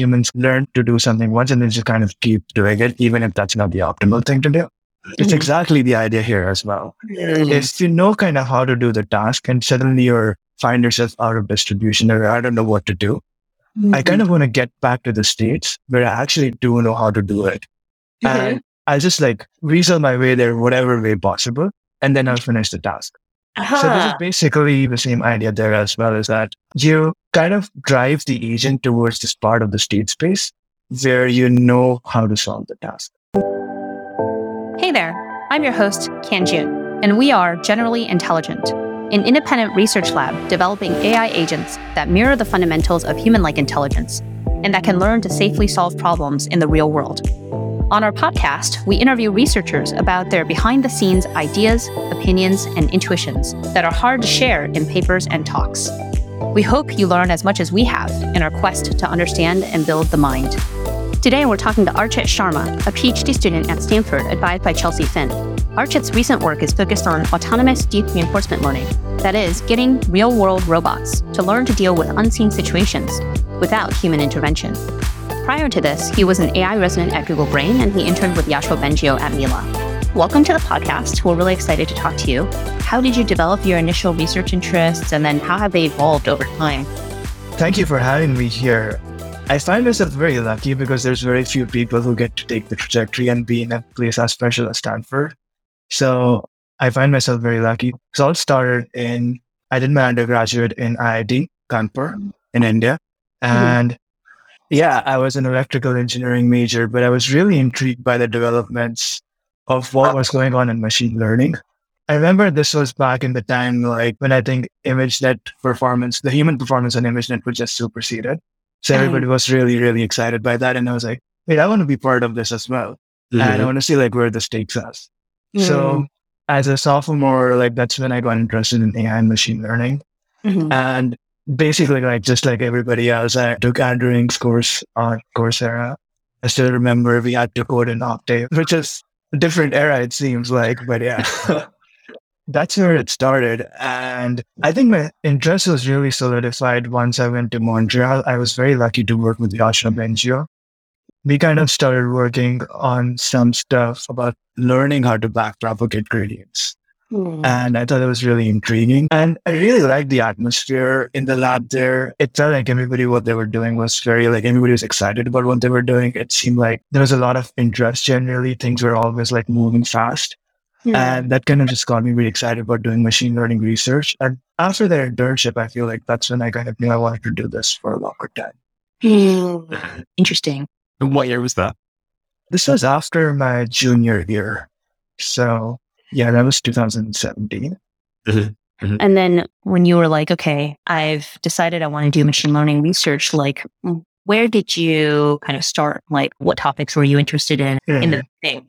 humans learn to do something once and then just kind of keep doing it, even if that's not the optimal thing to do. It's Mhm. exactly the idea here as well. Mhm. If you know kind of how to do the task and suddenly you're find yourself out of distribution or I don't know what to do, I kind of want to get back to the states where I actually do know how to do it. And I'll just like weasel my way there, whatever way possible, and then I'll finish the task. So this is Uh-huh. basically the same idea there as well as that you kind of drive the agent towards this part of the state space where you know how to solve the task. Hey there, I'm your host, Kanjun, and we are Generally Intelligent, an independent research lab developing AI agents that mirror the fundamentals of human like intelligence and that can learn to safely solve problems in the real world. On our podcast, we interview researchers about their behind the scenes ideas, opinions, and intuitions that are hard to share in papers and talks. We hope you learn as much as we have in our quest to understand and build the mind. Today, we're talking to Archit Sharma, a PhD student at Stanford advised by Chelsea Finn. Archit's recent work is focused on autonomous deep reinforcement learning, that is, getting real world robots to learn to deal with unseen situations without human intervention. Prior to this, he was an AI resident at Google Brain and he interned with Yoshua Bengio at Mila. Welcome to the podcast. We're really excited to talk to you. How did you develop your initial research interests and then how have they evolved over time? Thank you for having me here. I find myself very lucky because there's very few people who get to take the trajectory and be in a place as special as Stanford. So I find myself very lucky. So I started in, I did my undergraduate in IIT Kanpur in India. Mm-hmm. And yeah, I was an electrical engineering major, but I was really intrigued by the developments of what was going on in machine learning. I remember this was back in the time, like when I think ImageNet performance, the human performance on ImageNet was just superseded. So Mm. everybody was really, really excited by that. And I was like, wait, I want to be part of this as well. And I want to see like where this takes us. So as a sophomore, like that's when I got interested in AI and machine learning. Mhm. And basically, like just like everybody else, I took Andrew course on Coursera. I still remember we had to code in Octave, which is a different era, it seems like, but yeah. That's where it started. And I think my interest was really solidified once I went to Montreal. I was very lucky to work with Yoshua Bengio. We kind of started working on some stuff about learning how to backpropagate gradients. Mhm. And I thought it was really intriguing. And I really liked the atmosphere in the lab there. It felt like everybody, what they were doing was very like everybody was excited about what they were doing. It seemed like there was a lot of interest generally. Things were always like moving fast. Mhm. And that kind of just got me really excited about doing machine learning research. And after the internship, I feel like that's when I kind of knew I wanted to do this for a longer time. Mhm. Interesting. And what year was that? This was after my junior year. So yeah, that was 2017. Mm-hmm, mm-hmm. And then when you were like, okay, I've decided I want to do machine learning research, like where did you kind of start? Like what topics were you interested in in the thing?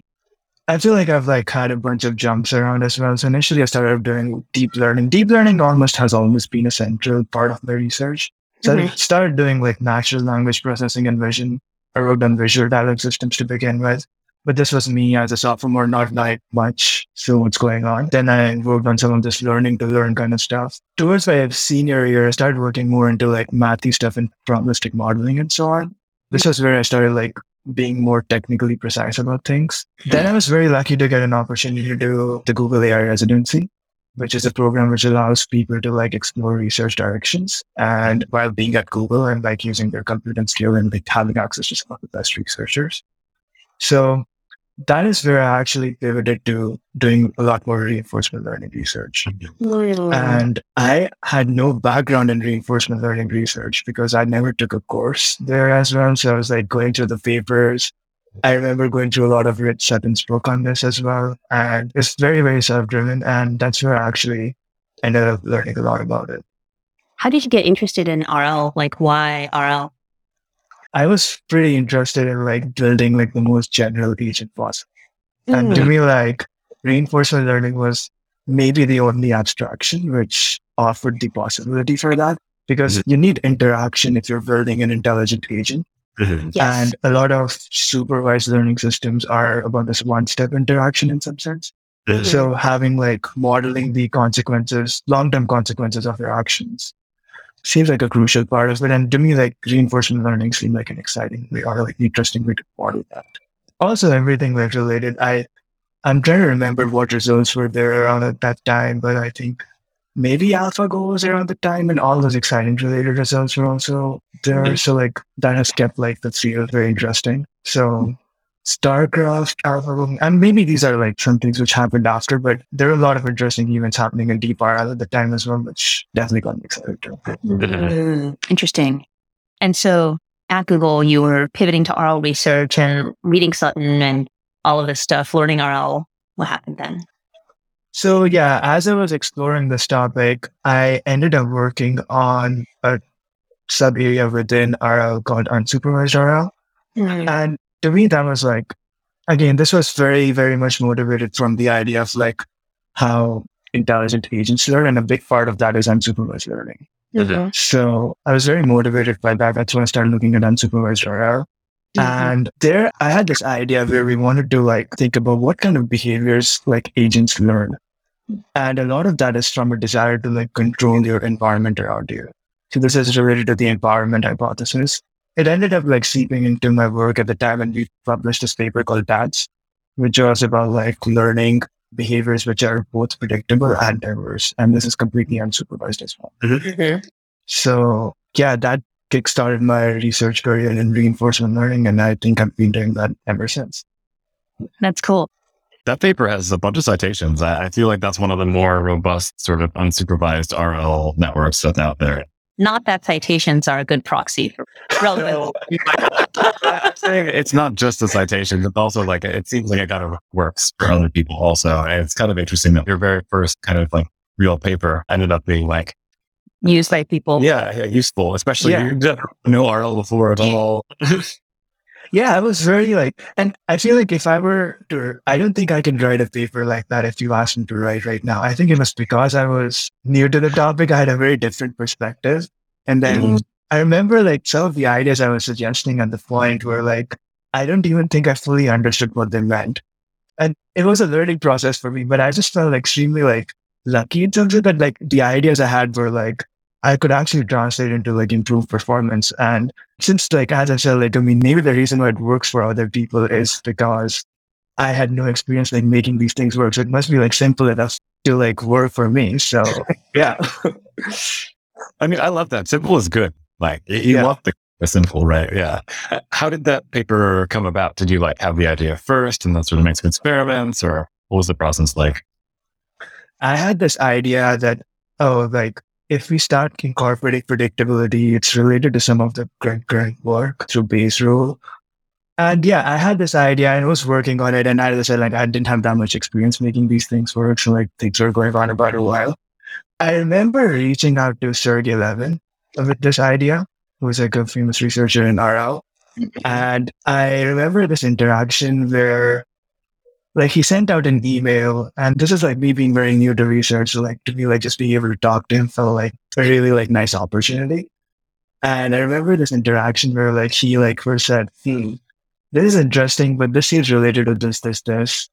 I feel like I've like had a bunch of jumps around as well. So initially I started doing deep learning. Deep learning almost has always been a central part of my research. So I mm-hmm. started doing like natural language processing and vision. I worked on visual dialogue systems to begin with. But this was me as a sophomore, not like much. So what's going on? Then I worked on some of this learning to learn kind of stuff. Towards my senior year, I started working more into like mathy stuff and probabilistic modeling and so on. This was where I started like being more technically precise about things. Then I was very lucky to get an opportunity to do the Google AI residency, which is a program which allows people to like explore research directions and while being at Google and like using their competence skill and like having access to some of the best researchers. So that is where I actually pivoted to doing a lot more reinforcement learning research. And I had no background in reinforcement learning research because I never took a course there as well. So I was like going through the papers. I remember going through a lot of Rich Sutton's book on this as well. And it's very, very self driven. And that's where I actually ended up learning a lot about it. How did you get interested in RL? Like why RL? I was pretty interested in like building like the most general agent possible. And to hmm. me, like reinforcement learning was maybe the only abstraction which offered the possibility for that because mm-hmm. you need interaction if you're building an intelligent agent. Mm-hmm. Yes. And a lot of supervised learning systems are about this one step interaction in some sense. Mm-hmm. So having like modeling the consequences, long term consequences of your actions seems like a crucial part of it. And to me, like reinforcement learning seemed like an exciting way or like interesting way to model that. Also, everything like related. I I'm trying to remember what results were there around at that time, but I think maybe AlphaGo was around the time and all those exciting related results were also there. Mm-hmm. So like that has kept like the field very interesting. So StarCraft, AlphaGo, and maybe these are like some things which happened after, but there are a lot of interesting events happening in Deep RL at the time as well, which definitely got me excited too. Mm-hmm. Interesting. And so at Google, you were pivoting to RL research and reading Sutton and all of this stuff, learning RL. What happened then? So yeah, as I was exploring this topic, I ended up working on a sub area within RL called unsupervised RL. Mm-hmm. And to me, that was like, again, this was very, very much motivated from the idea of like how intelligent agents learn. And a big part of that is unsupervised learning. Mm-hmm. So I was very motivated by that. That's when I started looking at unsupervised RL. Mm-hmm. And there I had this idea where we wanted to like think about what kind of behaviors like agents learn. And a lot of that is from a desire to like control your environment around you. So this is related to the empowerment hypothesis. It ended up like seeping into my work at the time and we published this paper called DADS, which was about like learning behaviors which are both predictable and diverse. And this is completely unsupervised as well. Mm-hmm. mm-hmm. So yeah, that kickstarted my research career in reinforcement learning. And I think I've been doing that ever since. That's cool. That paper has a bunch of citations. I, I feel like that's one of the more robust sort of unsupervised RL networks that's out there. Not that citations are a good proxy for relevance. it's not just the citations. It's also like, it seems like it kind of works for other people also. And it's kind of interesting that your very first kind of like real paper ended up being like used by people. Yeah, yeah useful, especially yeah. you didn't know RL before at all. yeah, I was very like, and I feel like if I were to, I don't think I can write a paper like that if you asked me to write right now. I think it was because I was new to the topic. I had a very different perspective. And then mm-hmm. I remember like some of the ideas I was suggesting at the point were like, I don't even think I fully understood what they meant. And it was a learning process for me, but I just felt extremely like lucky in terms of that, like the ideas I had were like, I could actually translate into like improved performance. And since like, as I said, like, I mean, maybe the reason why it works for other people is because I had no experience like making these things work. So it must be like simple enough to like work for me. So yeah. I mean, I love that. Simple is good. Like you yeah. love the, the simple, right? Yeah. How did that paper come about? Did you like have the idea first and then sort of make some experiments or what was the process like? I had this idea that, oh, like if we start incorporating predictability, it's related to some of the current, current work through Bayes rule. And yeah, I had this idea and was working on it. And as I said, like I didn't have that much experience making these things work. So like things were going on about a while. I remember reaching out to Sergey Levine with this idea, who was like a famous researcher in RL. And I remember this interaction where like he sent out an email and this is like me being very new to research so like to me like just being able to talk to him felt like a really like nice opportunity and i remember this interaction where like he like first said hmm this is interesting but this seems related to this this this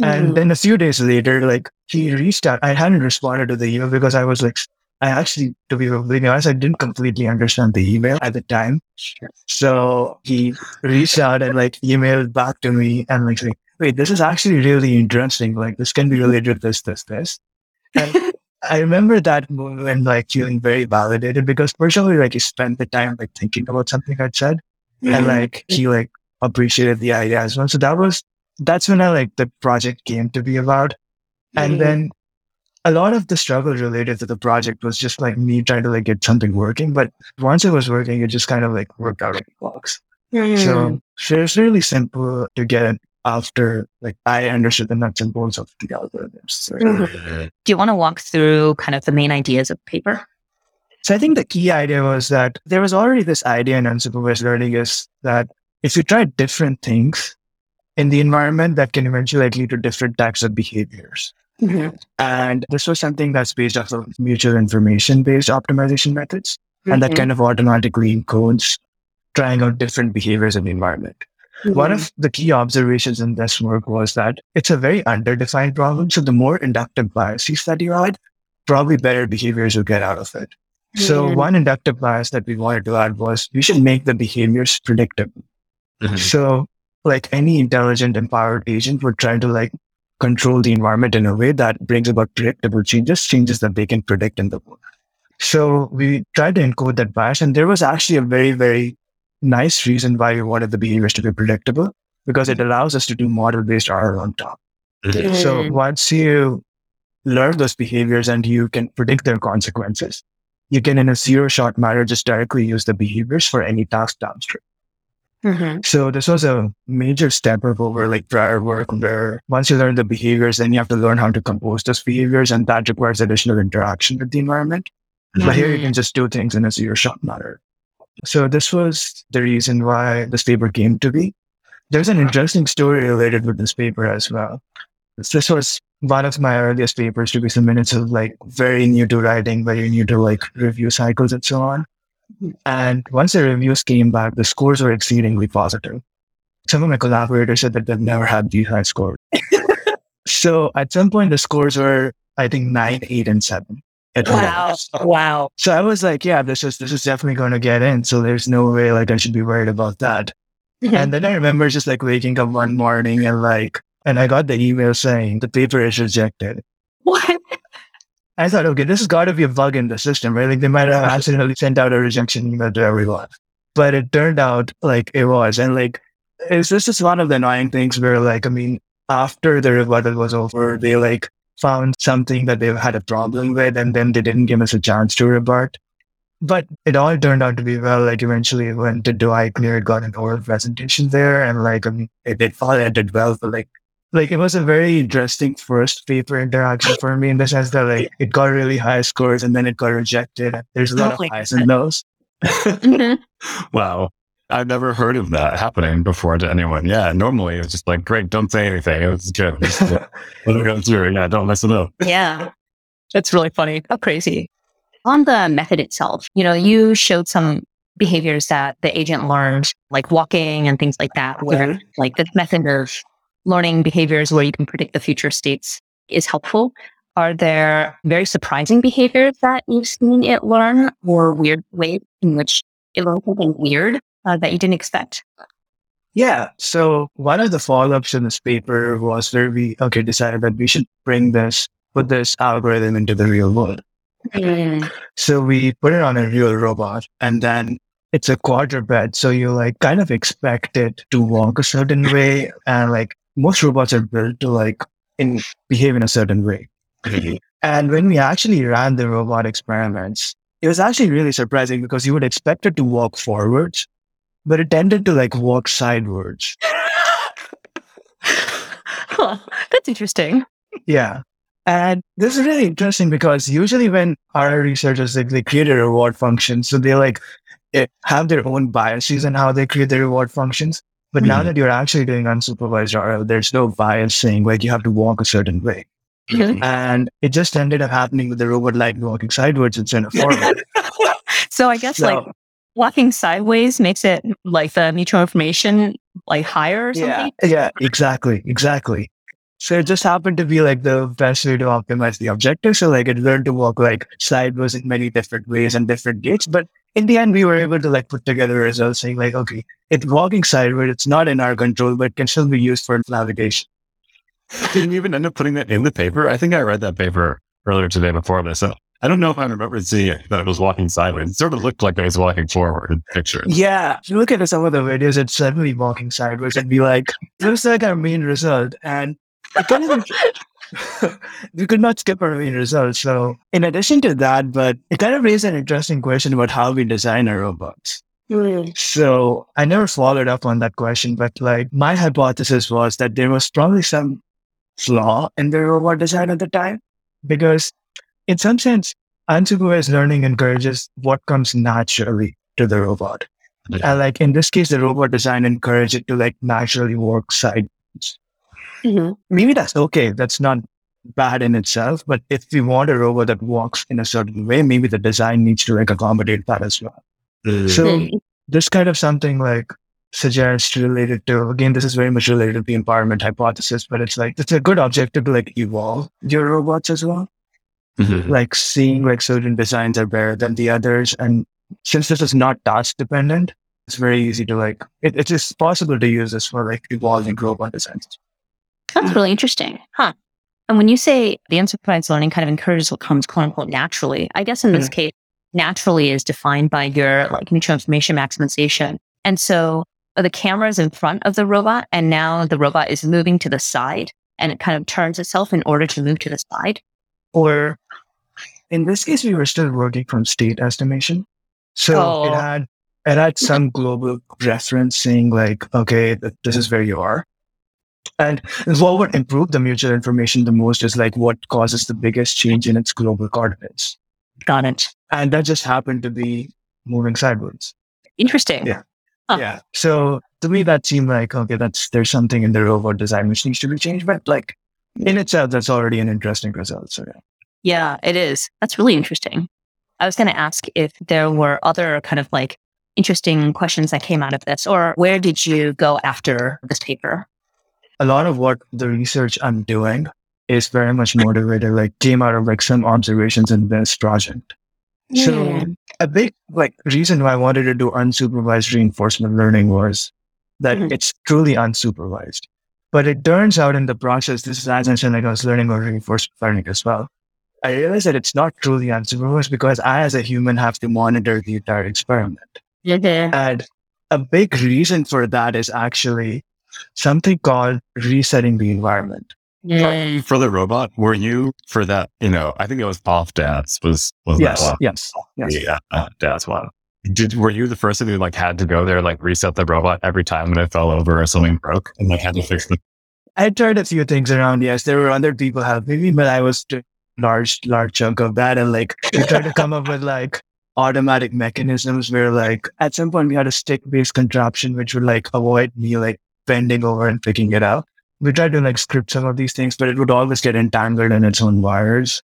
mm-hmm. and then a few days later like he reached out i hadn't responded to the email because i was like I actually, to be completely honest, I didn't completely understand the email at the time. So he reached out and like emailed back to me and like, wait, this is actually really interesting. Like this can be related to this, this, this. And I remember that moment like feeling very validated because personally, like he spent the time like thinking about something I'd said mm-hmm. and like he like appreciated the idea as well. So that was, that's when I like the project came to be about. And mm-hmm. then a lot of the struggle related to the project was just like me trying to like get something working. But once it was working, it just kind of like worked out of the box. Mm-hmm. So, so it's really simple to get after like I understood the nuts and bolts of the algorithms. So, mm-hmm. Do you want to walk through kind of the main ideas of paper? So I think the key idea was that there was already this idea in unsupervised learning is that if you try different things in the environment, that can eventually lead to different types of behaviors. Mm-hmm. And this was something that's based off of mutual information based optimization methods. Mm-hmm. And that mm-hmm. kind of automatically encodes trying out different behaviors in the environment. Mm-hmm. One of the key observations in this work was that it's a very underdefined problem. So the more inductive biases that you add, probably better behaviors you get out of it. So one inductive bias that we wanted to add was we should make the behaviors predictable. Mhm. So like any intelligent empowered agent would try to like control the environment in a way that brings about predictable changes, changes that they can predict in the world. So we tried to encode that bias and there was actually a very, very nice reason why we wanted the behaviors to be predictable because it allows us to do model based R on top. Mhm. So Mm. once you learn those behaviors and you can predict their consequences, you can in a zero shot manner just directly use the behaviors for any task downstream. Mhm. So this was a major step up over like prior work where once you learn the behaviors, then you have to learn how to compose those behaviors and that requires additional interaction with the environment. But here you can just do things in a zero shot manner. So this was the reason why this paper came to be. There's an uh-huh. interesting story related with this paper as well. This was one of my earliest papers to be submitted. So like very new to writing, very new to like review cycles and so on. And once the reviews came back, the scores were exceedingly positive. Some of my collaborators said that they've never had these high scores. so at some point, the scores were, I think, nine, eight, and seven. Wow. most. Wow. So I was like, yeah, this is this is definitely going to get in. So there's no way like I should be worried about that. And then I remember just like waking up one morning and like, and I got the email saying the paper is rejected. what? I thought, okay, this has got to be a bug in the system, right? Like they might have accidentally sent out a rejection email to everyone. But it turned out like it was. And like, it's this is one of the annoying things where like, I mean, after the rebuttal was over, they like found something that they've had a problem with and then they didn't give us a chance to rebut. But it all turned out to be well. Like eventually it went to ICLR, got an oral presentation there and like, I mean, it did fall, it did well, but like, like it was a very interesting first paper interaction for me in the sense that like it got really high scores and then it got rejected. There's a lot Oh of my highs and lows. Mhm. Wow. I've never heard of that happening before to anyone. Yeah. Normally it's just like, great, don't say anything. It's good. Just let it go through. Yeah. Don't mess it up. Yeah. That's really funny. How crazy. On the method itself, you know, you showed some behaviors that the agent learned, like walking and things like that, where mm-hmm. like the method of learning behaviors where you can predict the future states is helpful. Are there very surprising behaviors that you've seen it learn or weird ways in which it learned something weird uh, that you didn't expect? Yeah. So one of the follow-ups in this paper was where we okay decided that we should bring this put this algorithm into the real world. So we put it on a real robot and then it's a quadruped. So you like kind of expect it to walk a certain way. And like most robots are built to like in behave in a certain way. And when we actually ran the robot experiments, it was actually really surprising because you would expect it to walk forwards, but it tended to like walk sidewards. Huh, That's interesting. Yeah. And this is really interesting because usually when our researchers like, they create a reward function, so they like eh, have their own biases and how they create the reward functions. But now Mhm. that you're actually doing unsupervised RL, there's no bias saying like you have to walk a certain way. And it just ended up happening with the robot like walking sideways instead of forward. So I guess So- like walking sideways makes it like the mutual information like higher or yeah, something. yeah, exactly, exactly. So it just happened to be like the best way to optimize the objective. So like it learned to walk like sideways in many different ways and different gaits. But in the end, we were able to like put together results saying like, okay, it's walking sideways. It's not in our control, but can still be used for navigation. Did you even end up putting that in the paper? I think I read that paper earlier today before this. So I don't know if I remember seeing it, that it was walking sideways. It sort of looked like it was walking forward in pictures. Yeah. If you look at some of the videos, it's suddenly walking sideways and be like, looks like our main result. And it kind of, we could not skip our main result. So in addition to that, but it kind of raised an interesting question about how we design our robots. Hmm. So I never followed up on that question, but like my hypothesis was that there was probably some flaw in the robot design at the time because in some sense, unsupervised learning encourages what comes naturally to the robot. Yeah. And like in this case, the robot design encourages it to like naturally work side. Mhm. Maybe that's okay. That's not bad in itself. But if we want a robot that walks in a certain way, maybe the design needs to like accommodate that as well. So Mhm. this kind of something like suggests related to again, this is very much related to the empowerment hypothesis, but it's like it's a good objective to like evolve your robots as well. Mm-hmm. like seeing like certain designs are better than the others. And since this is not task dependent, it's very easy to like, it, it's just possible to use this for like evolving robot designs. That's really interesting. Huh. And when you say the unsupervised learning kind of encourages what comes quote unquote naturally, I guess in this mm-hmm. case, naturally is defined by your like mutual information maximization. And so the camera is in front of the robot and now the robot is moving to the side and it kind of turns itself in order to move to the side. Or in this case, we were still working from state estimation. So oh. it had it had some global reference saying like, okay, this is where you are. And what would improve the mutual information the most is like what causes the biggest change in its global coordinates. Got it. And that just happened to be moving sideways. Interesting. Yeah. Huh. Yeah. So to me, that seemed like, okay, that's, there's something in the robot design which needs to be changed. But like in itself, that's already an interesting result. So yeah. Yeah, it is. That's really interesting. I was going to ask if there were other kind of like interesting questions that came out of this, or where did you go after this paper? a lot of what the research I'm doing is very much motivated, like came out of like some observations in this project. Yeah. So a big like reason why I wanted to do unsupervised reinforcement learning was that mm-hmm. it's truly unsupervised. But it turns out in the process, this is as I said, like I was learning about reinforcement learning as well. I realized that it's not truly unsupervised because I, as a human, have to monitor the entire experiment. Mm-hmm. And a big reason for that is actually something called resetting the environment. Yeah. For the robot, were you for that? You know, I think it was off-DADS was was yes, that one? yes, yes, yeah, uh, DADS one. Did were you the person who like had to go there like reset the robot every time when it fell over or something broke and like had to fix it? I tried a few things around. Yes, there were other people helping me, but I was large large chunk of that, and like we tried to come up with like automatic mechanisms where like at some point we had a stick based contraption which would like avoid me like bending over and picking it up. We tried to like script some of these things, but it would always get entangled in its own wires.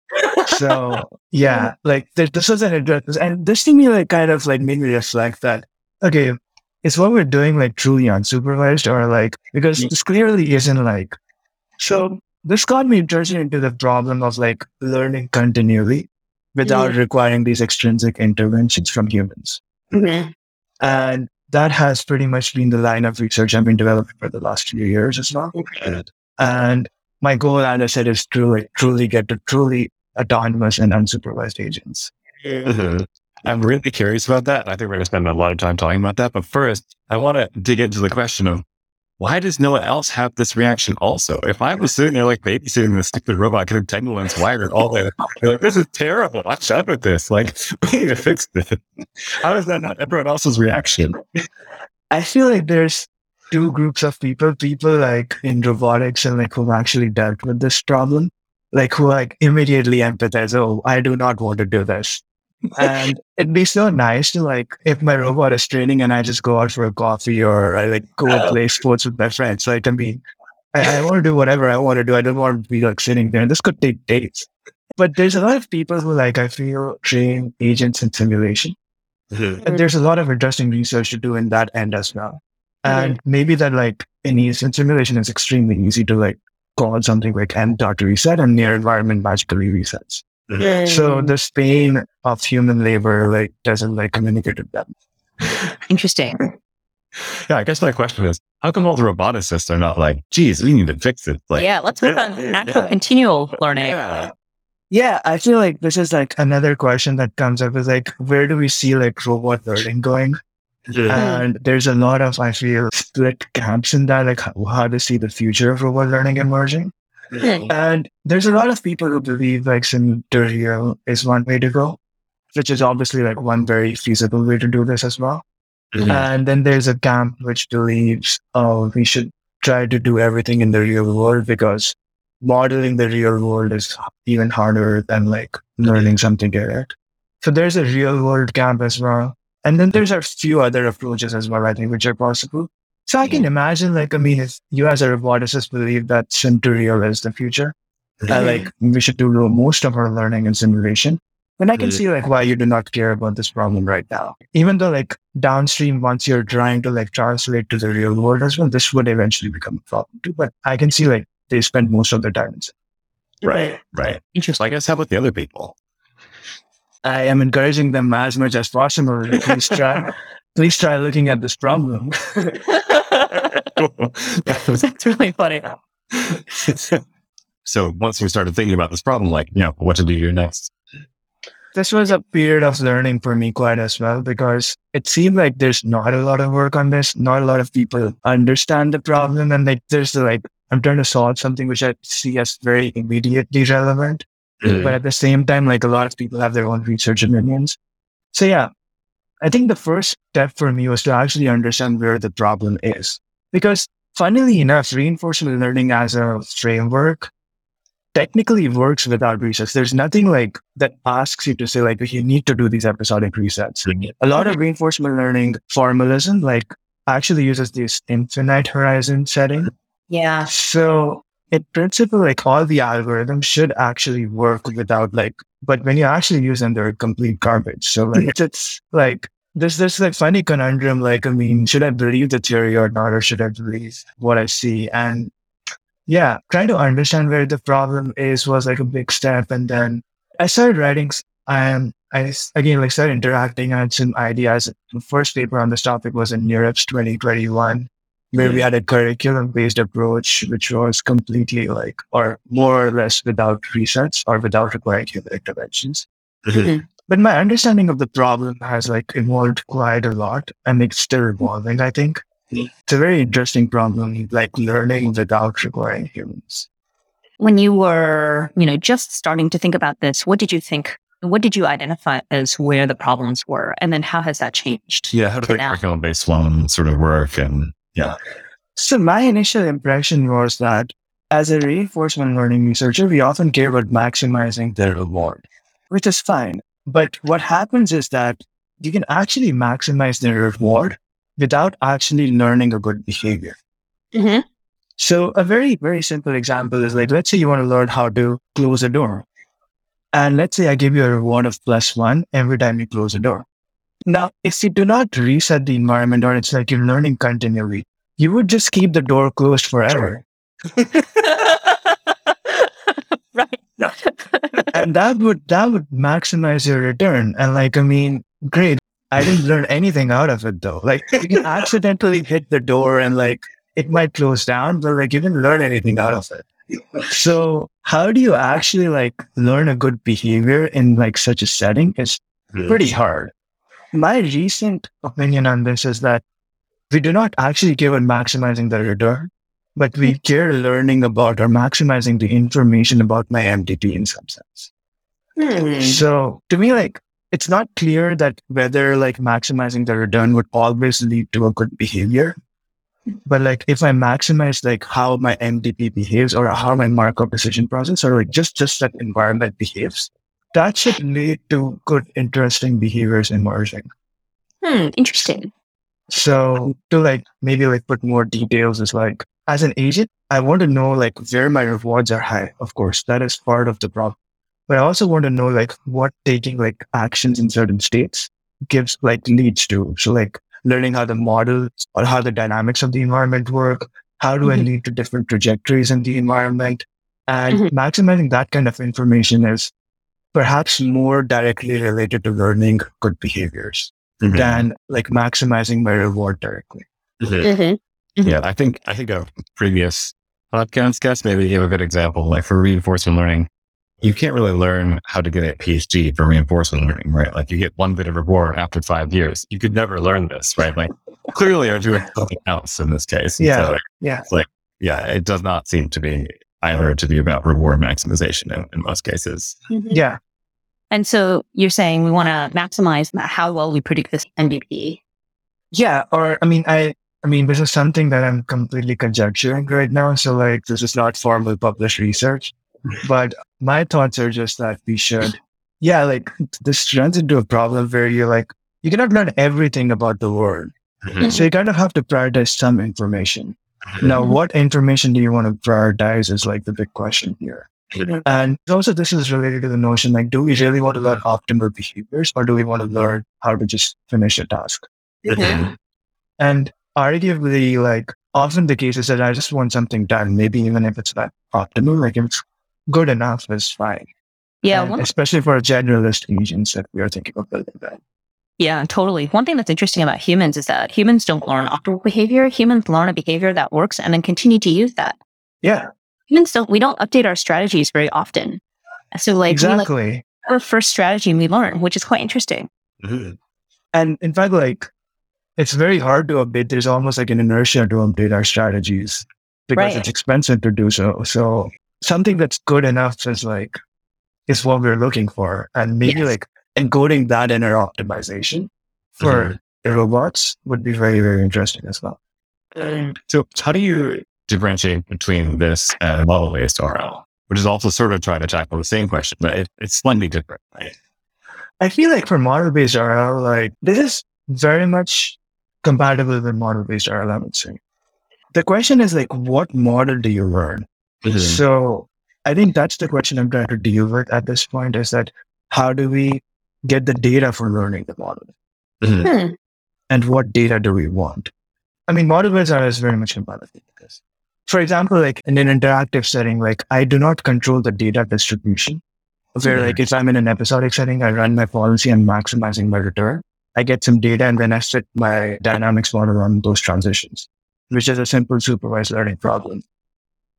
So yeah, like this was an address, and this to me like kind of like made me reflect that okay, is what we're doing like truly unsupervised or like because this clearly isn't like so. This got me interested into the problem of like learning continually without mm-hmm. requiring these extrinsic interventions from humans. Mm-hmm. And that has pretty much been the line of research I've been developing for the last few years as well. And my goal, as I said, is to like truly get to truly autonomous and unsupervised agents. Mm-hmm. I'm really curious about that. I think we're going to spend a lot of time talking about that. But first, I want to dig into the question of why does no one else have this reaction also? If I was sitting there like babysitting this stupid robot getting entanglements wired all day, like, this is terrible. I'm done with this. Like, we need to fix this. How is that not everyone else's reaction? I feel like there's two groups of people, people like in robotics and like who've actually dealt with this problem, like who like immediately empathize, oh, I do not want to do this and it'd be so nice to like if my robot is training and I just go out for a coffee or I like go play sports with my friends. Like I mean, I, I want to do whatever I want to do. I don't want to be like sitting there. And this could take days. But there's a lot of people who like I feel train agents in simulation. Mm-hmm. And there's a lot of interesting research to do in that end as well. And mm-hmm. maybe that like in, in simulation is extremely easy to like call something like env dot reset and near environment magically resets. So the pain of human labor like doesn't like communicate with them. Interesting. Yeah, I guess my question is, how come all the roboticists are not like, geez, we need to fix it? Like, yeah, let's work on natural yeah. continual learning. Yeah. yeah, I feel like this is like another question that comes up is like, where do we see like robot learning going? Yeah. And there's a lot of, I feel, split camps in that, like how, how to see the future of robot learning emerging. And there's a lot of people who believe like sim-to-real is one way to go, which is obviously like one very feasible way to do this as well. Mm-hmm. And then there's a camp which believes, oh, we should try to do everything in the real world because modeling the real world is even harder than like learning something direct. So there's a real world camp as well. And then there's a few other approaches as well, I think, which are possible. So I can imagine, like, I mean, if you as a roboticist believe that sim-to-real is the future, uh, like we should do most of our learning in simulation, then I can see like why you do not care about this problem right now. Even though like downstream, once you're trying to like translate to the real world as well, this would eventually become a problem too. But I can see like they spend most of their time in Right. Right. Interesting. I guess how about the other people? I am encouraging them as much as possible. Please try, please try looking at this problem. That's really funny. so once we started thinking about this problem, like, you know, what to do here next? This was a period of learning for me quite as well because it seemed like there's not a lot of work on this. Not a lot of people understand the problem. And like, there's like, I'm trying to solve something which I see as very immediately relevant. Mm. But at the same time, like a lot of people have their own research opinions. So yeah, I think the first step for me was to actually understand where the problem is. Because funnily enough, reinforcement learning as a framework technically works without resets. There's nothing like that asks you to say like, you need to do these episodic resets. A lot of reinforcement learning formalism like actually uses this infinite horizon setting. Yeah. So in principle, like all the algorithms should actually work without like, but when you actually use them, they're complete garbage. So like, it's, it's like, there's this like funny conundrum. Like, I mean, should I believe the theory or not, or should I believe what I see? And yeah, trying to understand where the problem is was like a big step. And then I started writing. And I again like started interacting. I had some ideas. The first paper on this topic was in NeurIPS 2021 where we had a curriculum based approach, which was completely like, or more or less without research or without requiring human interventions. Mm-hmm. But my understanding of the problem has like evolved quite a lot and it's still evolving, I think. It's a very interesting problem, like learning without requiring humans. When you were, you know, just starting to think about this, what did you think? What did you identify as where the problems were? And then how has that changed? Yeah, how did the curriculum based one sort of work? And yeah. So my initial impression was that as a reinforcement learning researcher, we often care about maximizing the reward, which is fine. But what happens is that you can actually maximize the reward without actually learning a good behavior. Mm-hmm. So a very, very simple example is like, let's say you want to learn how to close a door. And let's say I give you a reward of plus one every time you close a door. Now, if you do not reset the environment or it's like you're learning continually, you would just keep the door closed forever. right. and that would that would maximize your return. And like, I mean, great. I didn't learn anything out of it though. Like you can accidentally hit the door and like it might close down, but like you didn't learn anything out of it. So how do you actually like learn a good behavior in like such a setting? It's hmm. pretty hard my recent opinion on this is that we do not actually give about maximizing the return, but we care learning about or maximizing the information about my MDP in some sense. Hmm. So to me, like, it's not clear that whether like maximizing the return would always lead to a good behavior. But like if I maximize like how my MDP behaves or how my Markov decision process or like just just that environment behaves, that should lead to good, interesting behaviors emerging. Hmm, interesting. So to like maybe like put more details is like as an agent, I want to know like where my rewards are high. Of course, that is part of the problem. But I also want to know like what taking like actions in certain states gives like leads to. So like learning how the model or how the dynamics of the environment work. How do mm-hmm. I lead to different trajectories in the environment? And mm-hmm. maximizing that kind of information is perhaps more directly related to learning good behaviors mm-hmm. than like maximizing my reward directly. Mm-hmm. Yeah, I think I think a previous podcast guest maybe gave a good example. Like for reinforcement learning, you can't really learn how to get a PhD for reinforcement learning, right? Like you get one bit of reward after five years. You could never learn this, right? Like clearly are doing something else in this case. yeah. So like, yeah. like, yeah, it does not seem to be either to be about reward maximization in, in most cases. Mm-hmm. Yeah. And so you're saying we want to maximize how well we predict this MDP. Yeah. Or, I mean, I, I mean, this is something that I'm completely conjecturing right now. So like, this is not formal published research, but my thoughts are just that we should, yeah, like this runs into a problem where you're like, you cannot learn everything about the world. Mm-hmm. So you kind of have to prioritize some information. Mm-hmm. Now, what information do you want to prioritize is like the big question here. Mm-hmm. And also, this is related to the notion like, do we really want to learn optimal behaviors or do we want to learn how to just finish a task? Mm-hmm. And arguably, like, often the case is that I just want something done, maybe even if it's not optimal, like if it's good enough is fine. Yeah. One, especially for a generalist agents that we are thinking of building that. yeah, totally. One thing that's interesting about humans is that humans don't learn optimal behavior. Humans learn a behavior that works and then continue to use that. Yeah, Humans don't, we don't update our strategies very often. So like, we, like exactly. our first strategy we learn, which is quite interesting. Mhm. And in fact, like it's very hard to update. There's almost like an inertia to update our strategies because Right. it's expensive to do so. So something that's good enough is like is what we're looking for. And maybe Yes. like encoding that in our optimization for mm-hmm. the robots would be very, very interesting as well. Mm. So how do you differentiate between this and model-based RL, which is also sort of trying to tackle the same question, but it, it's slightly different, right? I feel like for model based RL, like this is very much compatible with model based RL, I would say. The question is like, what model do you learn? So I think that's the question I'm trying to deal with at this point is that how do we get the data for learning the model? Mhm. Hmm. And what data do we want? I mean, model based RL is very much compatible with this. For example, like in an interactive setting, like I do not control the data distribution. Where like if I'm in an episodic setting, I run my policy and maximizing my return. I get some data and then I fit my dynamics model on those transitions, which is a simple supervised learning problem.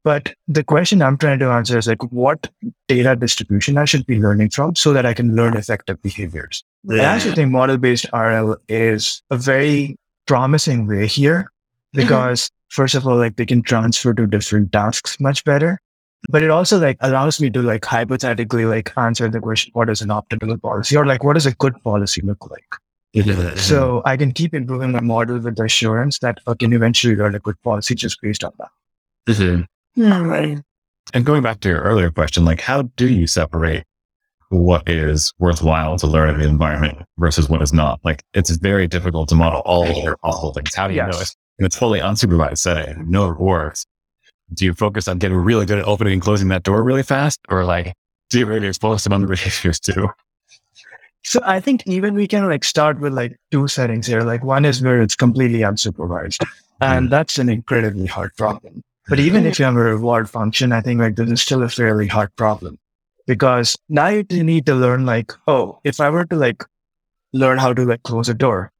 But the question I'm trying to answer is like what data distribution I should be learning from so that I can learn effective behaviors. I actually think model based RL is a very promising way here mm-hmm. because first of all, like they can transfer to different tasks much better. But it also like allows me to like hypothetically like answer the question, what is an optimal policy or like what does a good policy look like? So I can keep improving my model with the assurance that I can eventually learn a good policy just based on that. Mhm. Hmm. And going back to your earlier question, like how do you separate what is worthwhile to learn in the environment versus what is not? Like it's very difficult to model all of your awful things. How do you Yes. know it? In a totally unsupervised setting, no rewards. Do you focus on getting really good at opening and closing that door really fast? Or like do you really expose some other behaviors too? So I think even we can like start with like two settings here. Like one is where it's completely unsupervised. And mm. that's an incredibly hard problem. But mm. even if you have a reward function, I think like this is still a fairly hard problem because now you need to learn like, oh, if I were to like learn how to like close a door,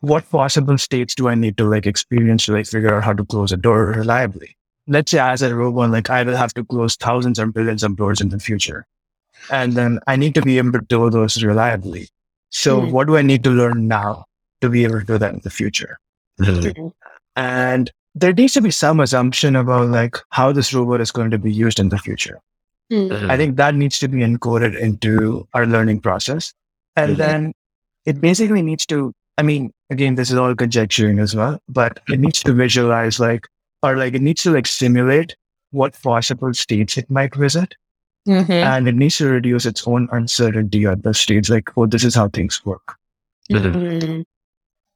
what possible states do I need to like experience to like figure out how to close a door reliably? Let's say as a robot, like I will have to close thousands or billions of doors in the future. And then I need to be able to do those reliably. So Mhm. what do I need to learn now to be able to do that in the future? And there needs to be some assumption about like how this robot is going to be used in the future. Hmm. I think that needs to be encoded into our learning process. And Mhm. then it basically needs to, I mean, again, this is all conjecturing as well, but it needs to visualize like, or like it needs to like simulate what possible states it might visit. Mhm. And it needs to reduce its own uncertainty at the stage, like, oh, this is how things work. Mhm.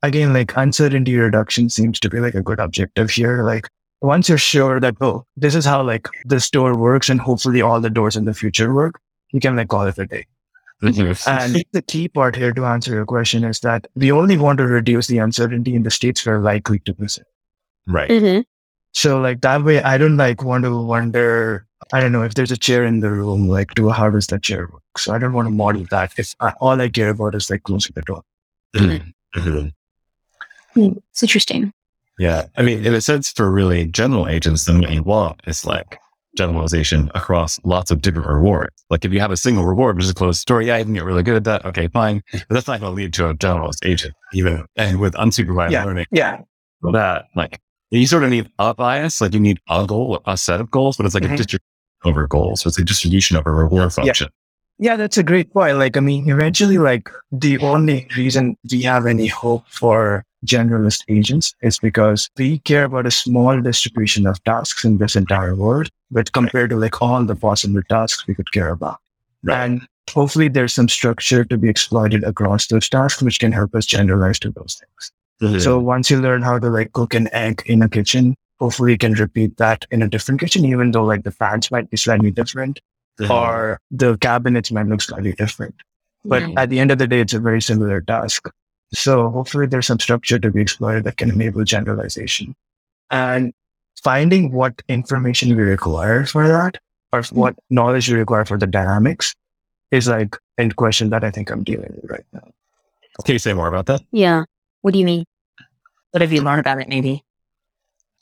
Again, like uncertainty reduction seems to be like a good objective here. Like once you're sure that, oh, this is how like this door works and hopefully all the doors in the future work, you can like call it a day. And the key part here to answer your question is that we only want to reduce the uncertainty in the states we're likely to visit. right. Mhm. So like that way, I don't like want to wonder, I don't know, if there's a chair in the room, like do how does that chair work? So I don't want to model that if I, all I care about is like closing the door. Mhm. Mhm. Hmm. It's interesting. Yeah. I mean, in a sense, for really general agents, then what you want is like generalization across lots of different rewards. Like if you have a single reward, which is a closed story, yeah, you can get really good at that. Okay, fine. But that's not going to lead to a generalist agent, even. And with unsupervised Yeah. learning, Yeah. that like you sort of need a bias, like you need a goal, a set of goals, but it's like a Mhm. distribution over goals. So it's a distribution of a reward function. Yeah, that's a great point. Like, I mean, eventually, like the only reason we have any hope for generalist agents is because we care about a small distribution of tasks in this entire world, but compared to like all the possible tasks we could care about. Right. And hopefully there's some structure to be exploited across those tasks, which can help us generalize to those things. Mhm. So once you learn how to like cook an egg in a kitchen, hopefully you can repeat that in a different kitchen, even though like the fans might be slightly different Mhm. or the cabinets might look slightly different. But Yeah. at the end of the day, it's a very similar task. So hopefully there's some structure to be exploited that can enable generalization. And finding what information we require for that or what knowledge you require for the dynamics is like a question that I think I'm dealing with right now. Can you say more about that? Yeah. What do you mean? What have you learned about it, maybe?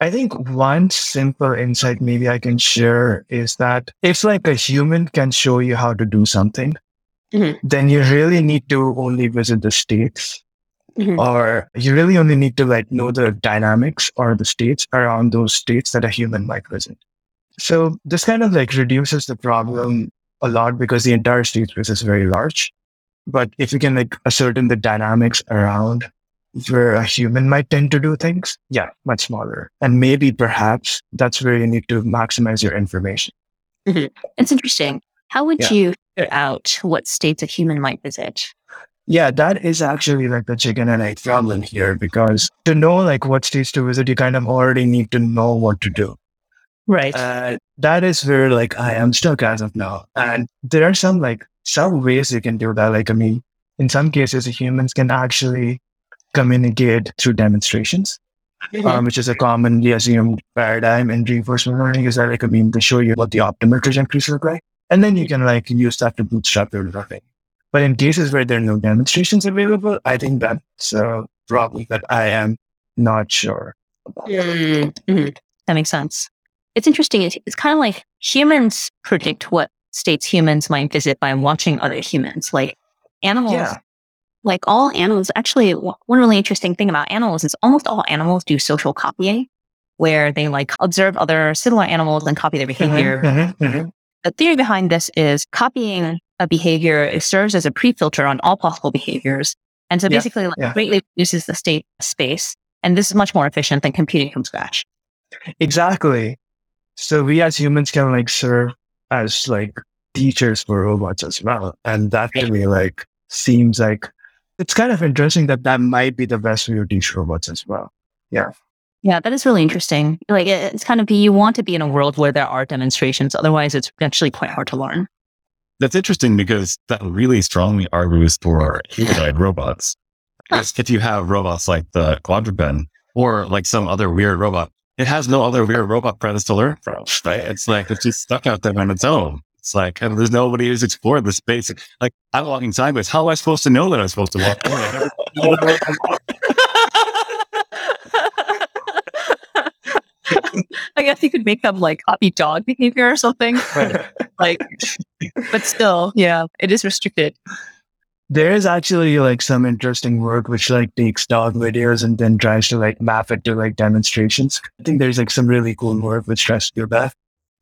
I think one simple insight maybe I can share is that if like a human can show you how to do something, mm-hmm. then you really need to only visit the states mm-hmm. or you really only need to like know the dynamics or the states around those states that a human might visit. So this kind of like reduces the problem a lot because the entire state space is very large. But if you can like ascertain the dynamics around where a human might tend to do things, yeah, much smaller. And maybe perhaps that's where you need to maximize your information. Mm-hmm. It's interesting. How would yeah. you figure out what states a human might visit? Yeah, that is actually like the chicken and egg problem here because to know like what states to visit, you kind of already need to know what to do. Right. Uh, that is where like I am stuck as of now. And there are some like some ways you can do that. Like, I mean, in some cases, humans can actually communicate through demonstrations, mm-hmm. um, which is a commonly assumed paradigm in reinforcement learning is that like, I mean, to show you what the optimal trajectories look like. And then you can like use that to bootstrap your learning. But in cases where there are no demonstrations available, I think that's a problem that I am not sure about. Mm-hmm. That makes sense. It's interesting. It's, it's kind of like humans predict what states humans might visit by watching other humans. Like animals yeah like all animals, actually, one really interesting thing about animals is almost all animals do social copying, where they like observe other similar animals and copy their mm-hmm, behavior. Mm-hmm, mm-hmm. The theory behind this is copying a behavior serves as a pre-filter on all possible behaviors. And so basically yeah, like, yeah. greatly reduces the state space. And this is much more efficient than computing from scratch. Exactly. So we as humans can like serve as like teachers for robots as well. And that to me like seems like it's kind of interesting that that might be the best way to teach robots as well. Yeah. Yeah, that is really interesting. Like it's kind of you want to be in a world where there are demonstrations. Otherwise, it's actually quite hard to learn. That's interesting because that really strongly argues for humanoid robots. if you have robots like the Quadruped or like some other weird robot, it has no other weird robot friends to learn from, right? It's like it's just stuck out there on its own. It's like, and there's nobody who's explored the space. Like, I'm walking sideways. How am I supposed to know that I'm supposed to walk? I guess you could make them like copy dog behavior or something. like, but still, yeah, it is restricted. There is actually like some interesting work which like takes dog videos and then tries to like map it to like demonstrations. I think there's like some really cool work which tries to do that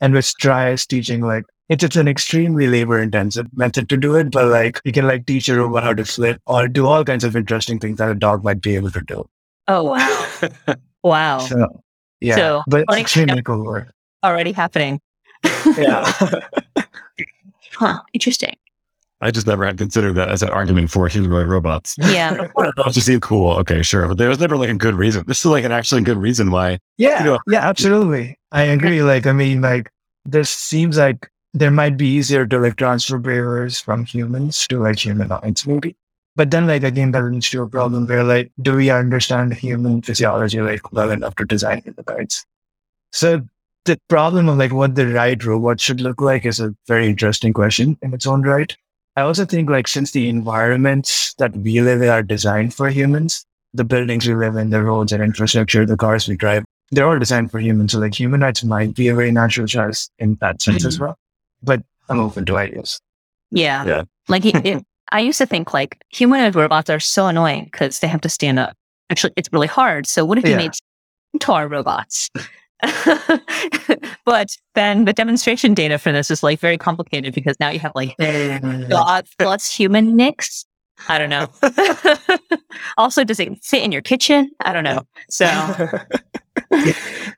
and which tries teaching like it's, it's an extremely labor intensive method to do it, but like you can like teach a robot how to flip or do all kinds of interesting things that a dog might be able to do. Oh, wow. wow. So, yeah, so, but it's extremely cool work. Already happening. yeah. huh. Interesting. I just never had considered that as an argument for humanoid robots. Yeah. just seem cool. Okay, sure. But there was never like a good reason. This is like an actually good reason why. Yeah. You know, yeah, absolutely. I agree. Like, I mean, like, this seems like there might be easier to like transfer behaviors from humans to like humanoids maybe. But then like again that leads to a problem where like do we understand human physiology like well enough to design the humanoids? So the problem of like what the right robot should look like is a very interesting question in its own right. I also think like since the environments that we live in are designed for humans, the buildings we live in, the roads and infrastructure, the cars we drive, they're all designed for humans. So like humanoids might be a very natural choice in that sense mm-hmm. as well but I'm um, open to ideas. Yeah. Yeah. Like it, it, I used to think like humanoid robots are so annoying because they have to stand up. Actually, it's really hard. So what if you yeah. made tar robots? but then the demonstration data for this is like very complicated because now you have like mm. God plus human nicks. I don't know. also, does it fit in your kitchen? I don't know. So,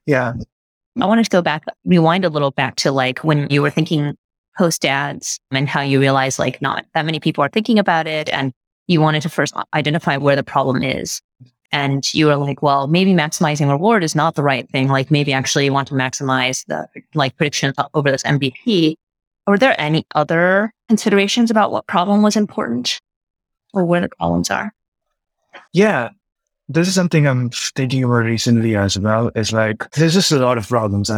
yeah. I wanted to go back, rewind a little back to like when you were thinking post DADS and how you realized like not that many people are thinking about it. And you wanted to first identify where the problem is. And you were like, well, maybe maximizing reward is not the right thing. Like maybe actually you want to maximize the like prediction over this MDP. Were there any other considerations about what problem was important or where the problems are? Yeah. This is something I'm thinking about recently as well. Is like there's just a lot of problems,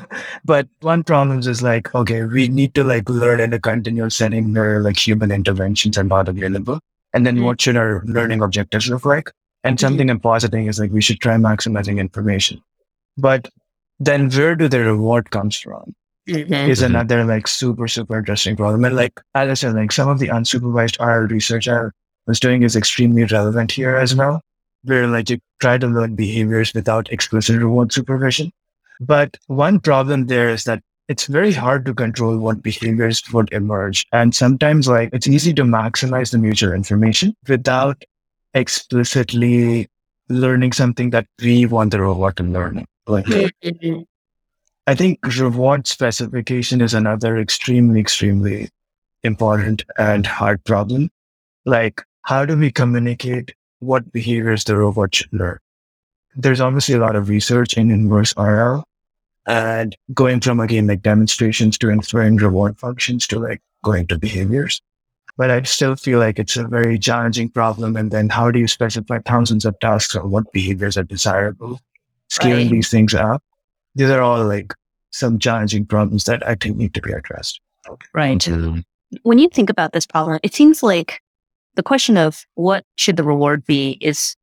but one problem is like okay, we need to like learn in a continuous setting where like human interventions are not available, and then mm-hmm. what should our learning objectives look like? And mm-hmm. something I'm positing is like we should try maximizing information, but then where do the reward comes from? Mm-hmm. Is another like super super interesting problem, and like as I said, like some of the unsupervised R research I was doing is extremely relevant here as well where like you try to learn behaviors without explicit reward supervision. But one problem there is that it's very hard to control what behaviors would emerge. And sometimes like it's easy to maximize the mutual information without explicitly learning something that we want the robot to learn. Like mm-hmm. I think reward specification is another extremely, extremely important and hard problem. Like how do we communicate what behaviors the robot should learn. There's obviously a lot of research in inverse RL and going from again like demonstrations to inferring reward functions to like going to behaviors. But I still feel like it's a very challenging problem. And then how do you specify thousands of tasks on what behaviors are desirable? Scaling right. these things up. These are all like some challenging problems that I think need to be addressed. Right. Mm-hmm. When you think about this problem, it seems like the question of what should the reward be is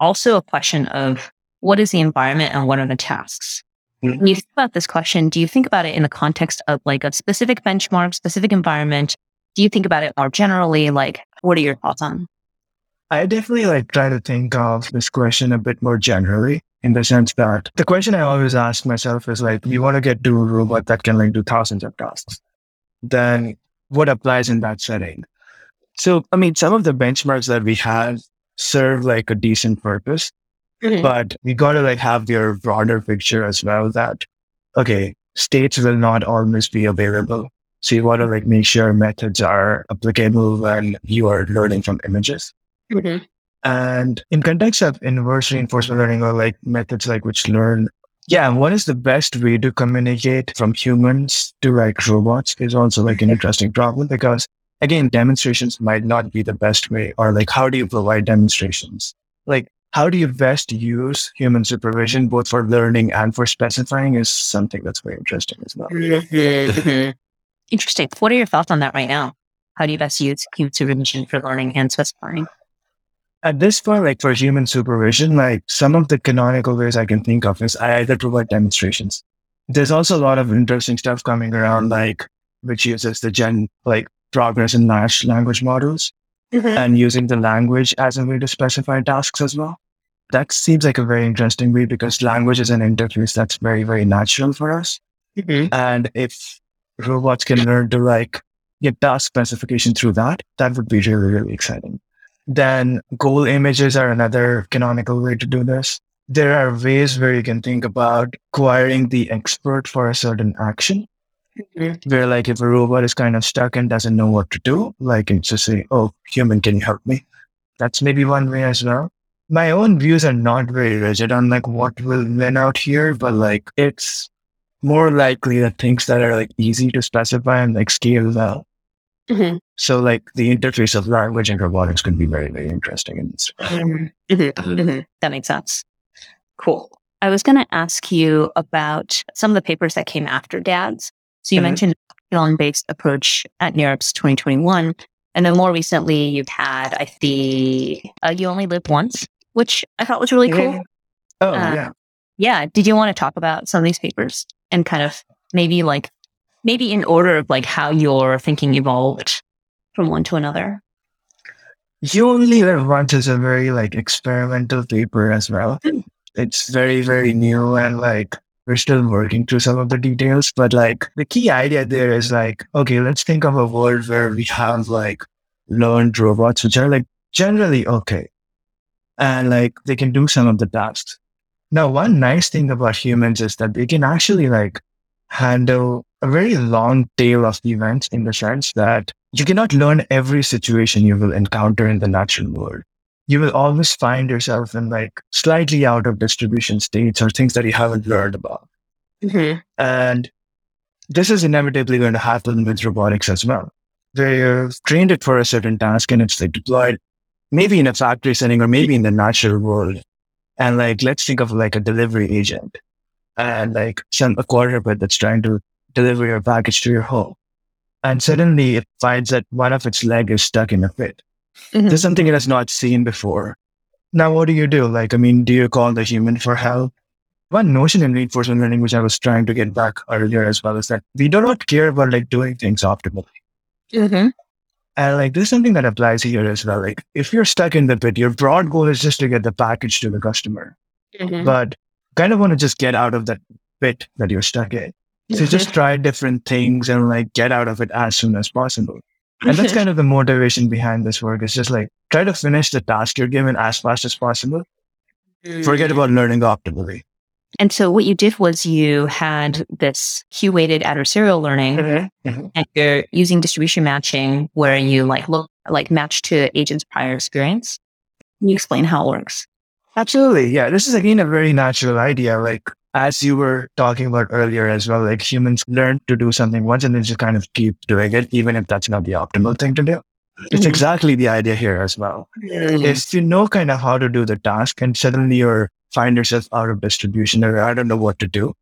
also a question of what is the environment and what are the tasks? Mm-hmm. When you think about this question, do you think about it in the context of like a specific benchmark, specific environment? Do you think about it more generally? Like, what are your thoughts on? I definitely like try to think of this question a bit more generally in the sense that the question I always ask myself is like, you want to get to a robot that can like do thousands of tasks. Then what applies in that setting? So, I mean, some of the benchmarks that we have serve like a decent purpose, mm-hmm. but we got to like have your broader picture as well that, okay, states will not always be available. So you want to like make sure methods are applicable when you are learning from images. Mm-hmm. And in context of inverse reinforcement learning or like methods like which learn, yeah, what is the best way to communicate from humans to like robots is also like an interesting problem because again, demonstrations might not be the best way, or like, how do you provide demonstrations? Like, how do you best use human supervision, both for learning and for specifying, is something that's very interesting as well. Mm-hmm. interesting. What are your thoughts on that right now? How do you best use human supervision for learning and specifying? At this point, like for human supervision, like some of the canonical ways I can think of is I either provide demonstrations. There's also a lot of interesting stuff coming around, like which uses the gen, like progress in large language models mm-hmm. and using the language as a way to specify tasks as well. That seems like a very interesting way because language is an interface that's very, very natural for us. Mm-hmm. And if robots can learn to like get task specification through that, that would be really, really exciting. Then goal images are another canonical way to do this. There are ways where you can think about acquiring the expert for a certain action. Where like if a robot is kind of stuck and doesn't know what to do, like it's just say, "Oh, human, can you help me?" That's maybe one way as well. My own views are not very rigid on like what will win out here, but like it's more likely that things that are like easy to specify and like scale well. Mm-hmm. So like the interface of language and robotics could be very, very interesting in this. Mm-hmm. mm-hmm. That makes sense. Cool. I was going to ask you about some of the papers that came after DADS. So you mm-hmm. mentioned Elon based approach at NeurIPS 2021. And then more recently, you've had, I the uh, You Only Live Once, which I thought was really cool. Oh, uh, yeah. Yeah. Did you want to talk about some of these papers and kind of maybe like, maybe in order of like how your thinking evolved from one to another? You Only Live Once is a very like experimental paper as well. Hmm. It's very, very new and like we're still working through some of the details, but like the key idea there is like, okay, let's think of a world where we have like learned robots, which are like generally okay. And like they can do some of the tasks. Now, one nice thing about humans is that they can actually like handle a very long tail of events in the sense that you cannot learn every situation you will encounter in the natural world you will always find yourself in like slightly out of distribution states or things that you haven't learned about. Mm-hmm. And this is inevitably going to happen with robotics as well. They've trained it for a certain task and it's like deployed maybe in a factory setting or maybe in the natural world. And like, let's think of like a delivery agent and like some a quarterback that's trying to deliver your package to your home. And suddenly it finds that one of its leg is stuck in a pit. Mm-hmm. There's something it has not seen before. Now, what do you do? Like, I mean, do you call the human for help? One notion in reinforcement learning, which I was trying to get back earlier as well, is that we do not care about like doing things optimally. Mm-hmm. And like, this is something that applies here as well. Like, if you're stuck in the pit, your broad goal is just to get the package to the customer, mm-hmm. but kind of want to just get out of that pit that you're stuck in. So just mm-hmm. try different things and like get out of it as soon as possible. And that's kind of the motivation behind this work. It's just like try to finish the task you're given as fast as possible. Forget about learning optimally. And so what you did was you had this Q weighted adversarial learning mm-hmm. Mm-hmm. and you're using distribution matching where you like look like match to agent's prior experience. Can you explain how it works? Absolutely. Yeah. This is again a very natural idea. Like as you were talking about earlier as well, like humans learn to do something once and then just kind of keep doing it, even if that's not the optimal thing to do. It's mm-hmm. exactly the idea here as well. Mm-hmm. If you know kind of how to do the task and suddenly you find yourself out of distribution or I don't know what to do,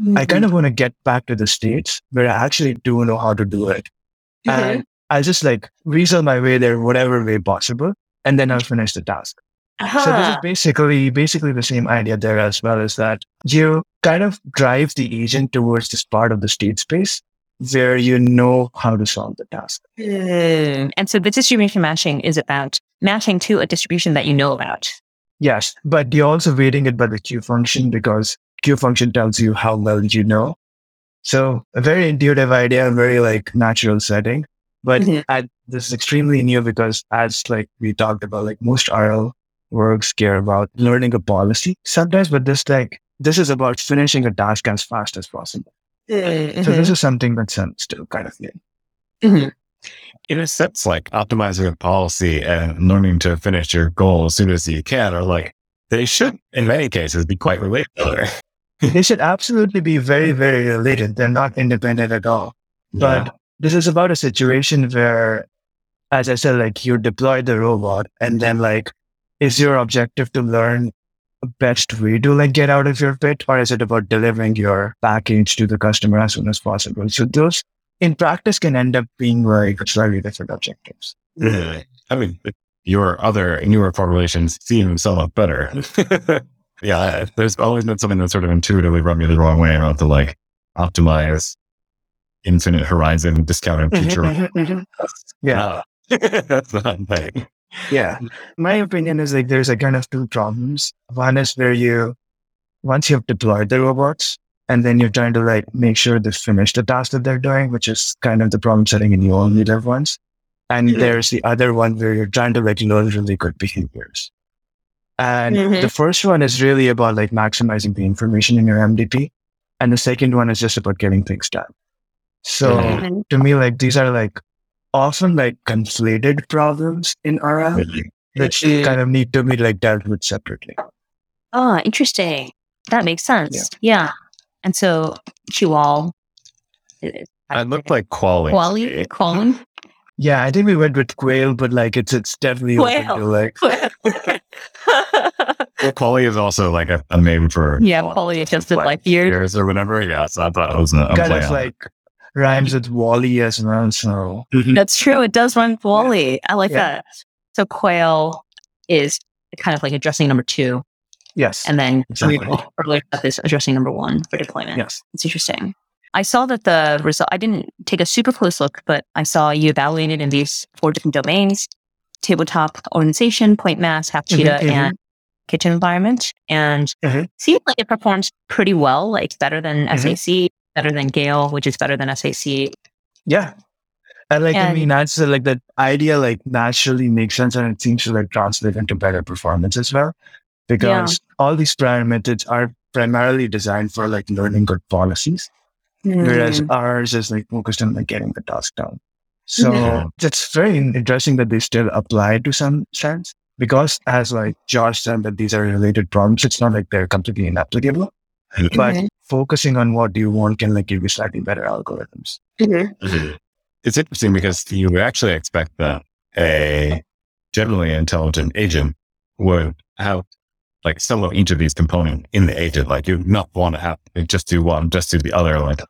mm-hmm. I kind of want to get back to the states where I actually do know how to do it. And I'll just like resell my way there, whatever way possible, and then I'll finish the task. Uh-huh. So this is basically basically the same idea there as well is that you kind of drive the agent towards this part of the state space where you know how to solve the task. Mm. And so the distribution matching is about matching to a distribution that you know about. Yes, but you're also weighting it by the Q function because Q function tells you how well you know. So a very intuitive idea, a very like natural setting. But mm-hmm. I, this is extremely new because as like we talked about, like most RL works care about learning a policy sometimes, but this like this is about finishing a task as fast as possible. Mm-hmm. So this is something that's still kind of new. Mm-hmm. In a sense, like optimizing a policy and learning to finish your goal as soon as you can are like they should, in many cases, be quite related. they should absolutely be very, very related. They're not independent at all. But yeah. this is about a situation where, as I said, like you deploy the robot and then like is your objective to learn the best way to like get out of your pit or is it about delivering your package to the customer as soon as possible? So those in practice can end up being like slightly different objectives. Really? I mean your other newer formulations seem somewhat better. Yeah there's always been something that sort of intuitively rubbed me the wrong way about to like optimize infinite horizon discounted mm-hmm, future. Mm-hmm, mm-hmm. yeah. That's the thing yeah. My opinion is like there's a kind of two problems. One is where you, once you've deployed the robots, and then you're trying to like make sure they finish the task that they're doing, which is kind of the problem setting and you only live once. And mm-hmm. there's the other one where you're trying to like learn really good behaviors. And mm-hmm. the first one is really about like maximizing the information in your MDP. And the second one is just about getting things done. So mm-hmm. to me, like these are like often like conflated problems in RL really? that kind of need to be like dealt with separately. Oh, interesting. That makes sense. Yeah. yeah. And so QWALE. Uh, I looked like quality. Quali? Qualin? Yeah, I think we went with quail, but like it's it's definitely quail. like well, quality is also like a, a name for yeah, quality adjusted like, like years. years or whatever. Yeah, so I thought it was a, a kind of like rhymes with Wally as well. So mm-hmm. that's true. It does rhyme with Wally. I like yeah. that. So QWALE is kind of like addressing number two. Yes. And then exactly. earlier stuff is addressing number one for deployment. Yes. It's interesting. I saw that the result, I didn't take a super close look, but I saw you evaluated in these four different domains, tabletop organization, point mass, half cheetah, mm-hmm, and kitchen environment. And mm-hmm. seems like it performs pretty well, like better than mm-hmm. SAC, better than GAIL, which is better than SAC. Yeah. And like, and, I mean, that's like that idea, like naturally makes sense and it seems to like translate into better performance as well. Because yeah. all these prior methods are primarily designed for like learning good policies. Mm. Whereas ours is like focused on like getting the task done. So yeah. it's very interesting that they still apply to some sense because as like Josh said that these are related problems, it's not like they're completely inapplicable. But mm-hmm. Focusing on what you want can like give you slightly better algorithms. Mm-hmm. mm-hmm. It's interesting because you actually expect that a generally intelligent agent would have like some of each of these components in the agent. Like you not want to have like, just do one, just do the other. Like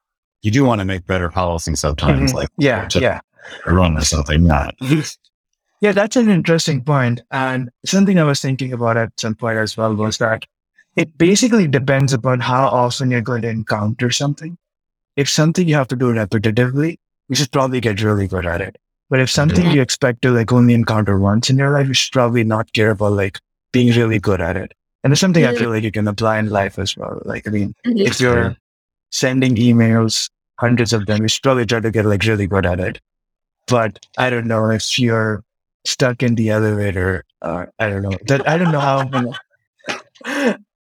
you do want to make better policy sometimes. Mhm. Like Yeah, to yeah. run or something. Not. Yeah, that's an interesting. And something I was thinking about at some point as well was that it basically depends upon how often you're going to encounter something. If something you have to do repetitively, you should probably get really good at it. But if something you expect to like only encounter once in your life, you should probably not care about like being really good at it. And it's something I feel like you can apply in life as well. Like, I mean, Mhm. if you're sending emails, hundreds of them, you should probably try to get like really good at it. But I don't know if you're stuck in the elevator, or I don't know that I don't know how.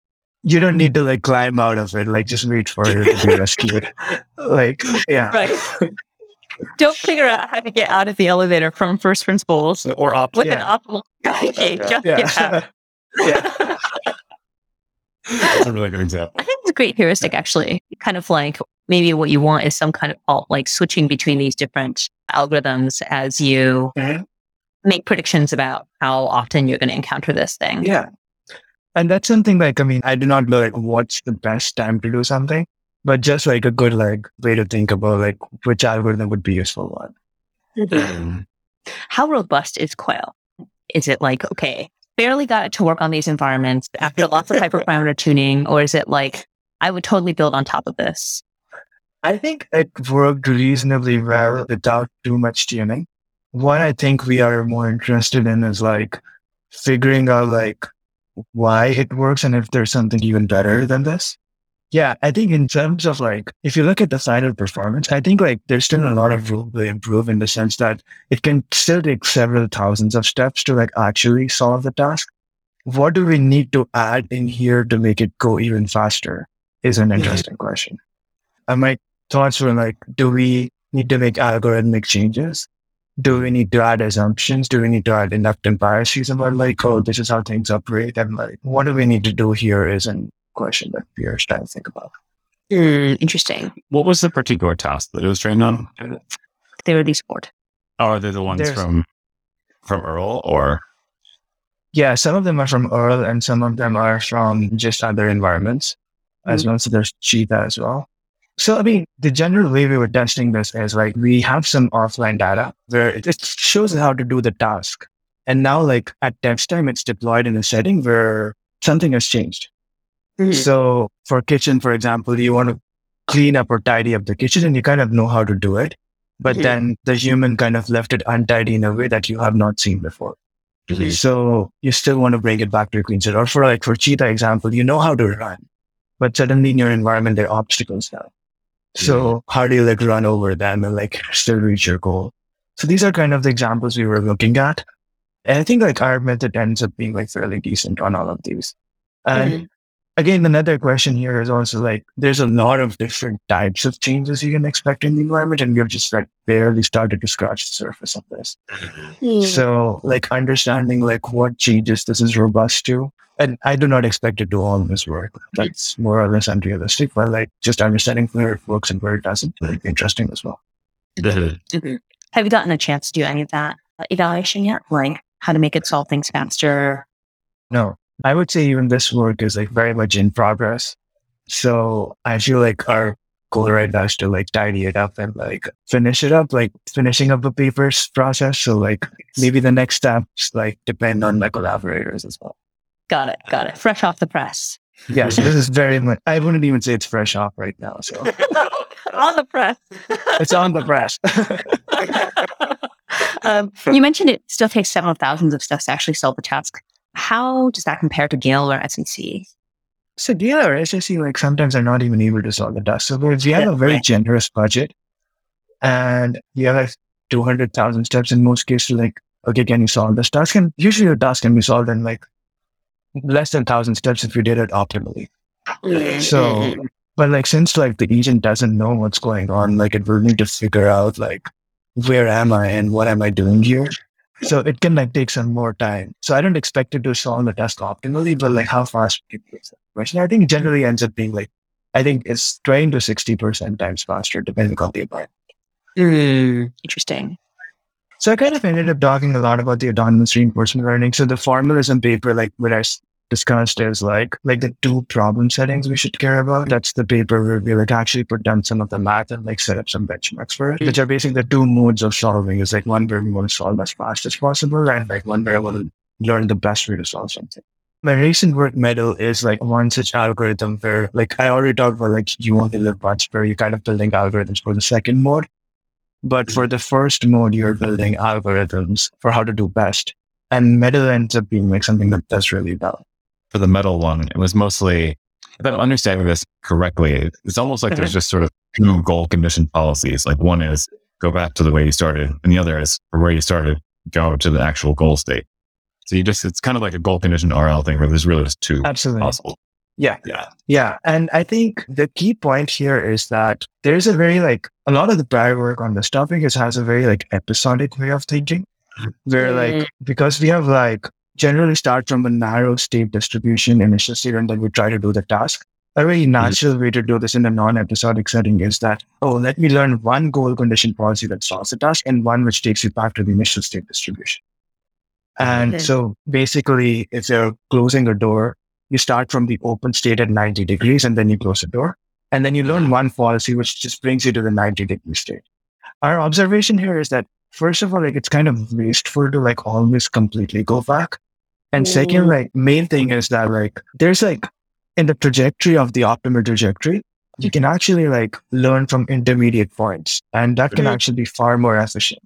You don't need to like climb out of it. Like just wait for it to be rescued. Like yeah, Right. Don't figure out how to get out of the elevator from first principles Or op- with an Yeah. optimal okay, just yeah, get out. yeah. That's a really good example. I think it's a great heuristic, actually. Kind of like maybe what you want is some kind of alt, like switching between these different algorithms as you Mhm. make predictions about how often you're going to encounter this thing. Yeah. And that's something like, I mean, I do not know like what's the best time to do something, but just like a good like way to think about like which algorithm would be useful one. Mm. How robust is QWALE? Is it like, okay, barely got it to work on these environments after lots of hyperparameter tuning, or is it like, I would totally build on top of this? I think it worked reasonably well without too much tuning. What I think we are more interested in is like figuring out like why it works and if there's something even better than this. Yeah, I think in terms of like, if you look at the final performance, I think like there's still a lot of room to improve in the sense that it can still take several thousands of steps to like actually solve the task. What do we need to add in here to make it go even faster is an mm-hmm. interesting question. And my thoughts were like, do we need to make algorithmic changes? Do we need to add assumptions? Do we need to add inductive biases about like, oh, this is how things operate? And like, what do we need to do here is a question that we are trying to think about. Hmm, interesting. What was the particular task that it was trained on? They were these board. Oh, are they the ones There's- from from EARL or Yeah, some of them are from EARL and some of them are from just other environments as well. So there's Cheetah as well. So, I mean, the general way we were testing this is like we have some offline data where it it shows how to do the task. And now, like at test time, it's deployed in a setting where something has changed. So, for kitchen, for example, you want to clean up or tidy up the kitchen and you kind of know how to do it. But Mhm. then the human kind of left it untidy in a way that you have not seen before. So you still want to bring it back to a clean state. Or for like for cheetah example, you know how to run, but suddenly in your environment there are obstacles now. So how do you like run over them and like still reach your goal? So these are kind of the examples we were looking at. And I think like our method ends up being like fairly decent on all of these. And mm-hmm. again, another question here is also like there's a lot of different types of changes you can expect in the environment, and we've just like barely started to scratch the surface of this. Mm-hmm. Hmm. So, like understanding like what changes this is robust to, and I do not expect it to always work. That's more or less unrealistic. But like just understanding where it works and where it doesn't, would be interesting as well. Mhm. Have you gotten a chance to do any of that uh, evaluation yet? Like how to make it solve things faster? No, I would say even this work is like very much in progress. So I feel like our goal right now is to like tidy it up and like finish it up, like finishing up the papers process. So like maybe the next steps like depend on my collaborators as well. Got it. Got it. Fresh off the press. Yes, this is very much. I wouldn't even say it's fresh off right now. So on the press. it's on the press. um, you mentioned it still takes several thousands of steps to actually solve the task. How does that compare to GAIL or SAC? So yeah, or SAC like sometimes are not even able to solve the task. So if we have Yeah, a very right. generous budget and you have like two hundred thousand steps in most cases, like okay, can you solve this task? And usually your task can be solved in like less than thousand steps if you did it optimally. So but like since like the agent doesn't know what's going on, like it will need to figure out like where am I and what am I doing here. So it can like take some more time. So I don't expect it to solve the task optimally, but like how fast can you that question? I think generally ends up being like I think it's twenty to sixty percent times faster depending on the environment. Mm, interesting. So I kind of ended up talking a lot about the autonomous reinforcement learning. So the formalism paper, like what I discussed is like, like the two problem settings we should care about. That's the paper where we like actually put down some of the math and like set up some benchmarks for it, which are basically the two modes of solving is like one where we want to solve as fast as possible and like one where I want to learn the best way to solve something. My recent work MEDAL is like one such algorithm where like I already talked about like you only live once where you're kind of building algorithms for the second mode. But for the first mode, you're building algorithms for how to do best. And MEDAL ends up being like something that does really well. For the MEDAL one, it was mostly, if I'm understanding this correctly, it's almost like there's mm-hmm. just sort of two goal condition policies. Like one is go back to the way you started, and the other is for where you started, go to the actual goal state. So you just, it's kind of like a goal condition RL thing where there's really just two Absolutely. possible. Yeah. Yeah. Yeah. And I think the key point here is that there's a very like a lot of the prior work on this topic is has a very like episodic way of thinking where mm-hmm. like because we have like generally start from a narrow state distribution initial state and then we try to do the task. A very mm-hmm. natural way to do this in a non-episodic setting is that, oh, let me learn one goal condition policy that solves the task and one which takes you back to the initial state distribution. And Okay. so basically, if you're closing a door, you start from the open state at 90 degrees and then you close the door. And then you learn one policy, which just brings you to the 90 degree state. Our observation here is that, first of all, like it's kind of wasteful to like always completely go back. And second, like main thing is that like there's like in the trajectory of the optimal trajectory, you can actually like learn from intermediate points and that can Mhm. actually be far more efficient.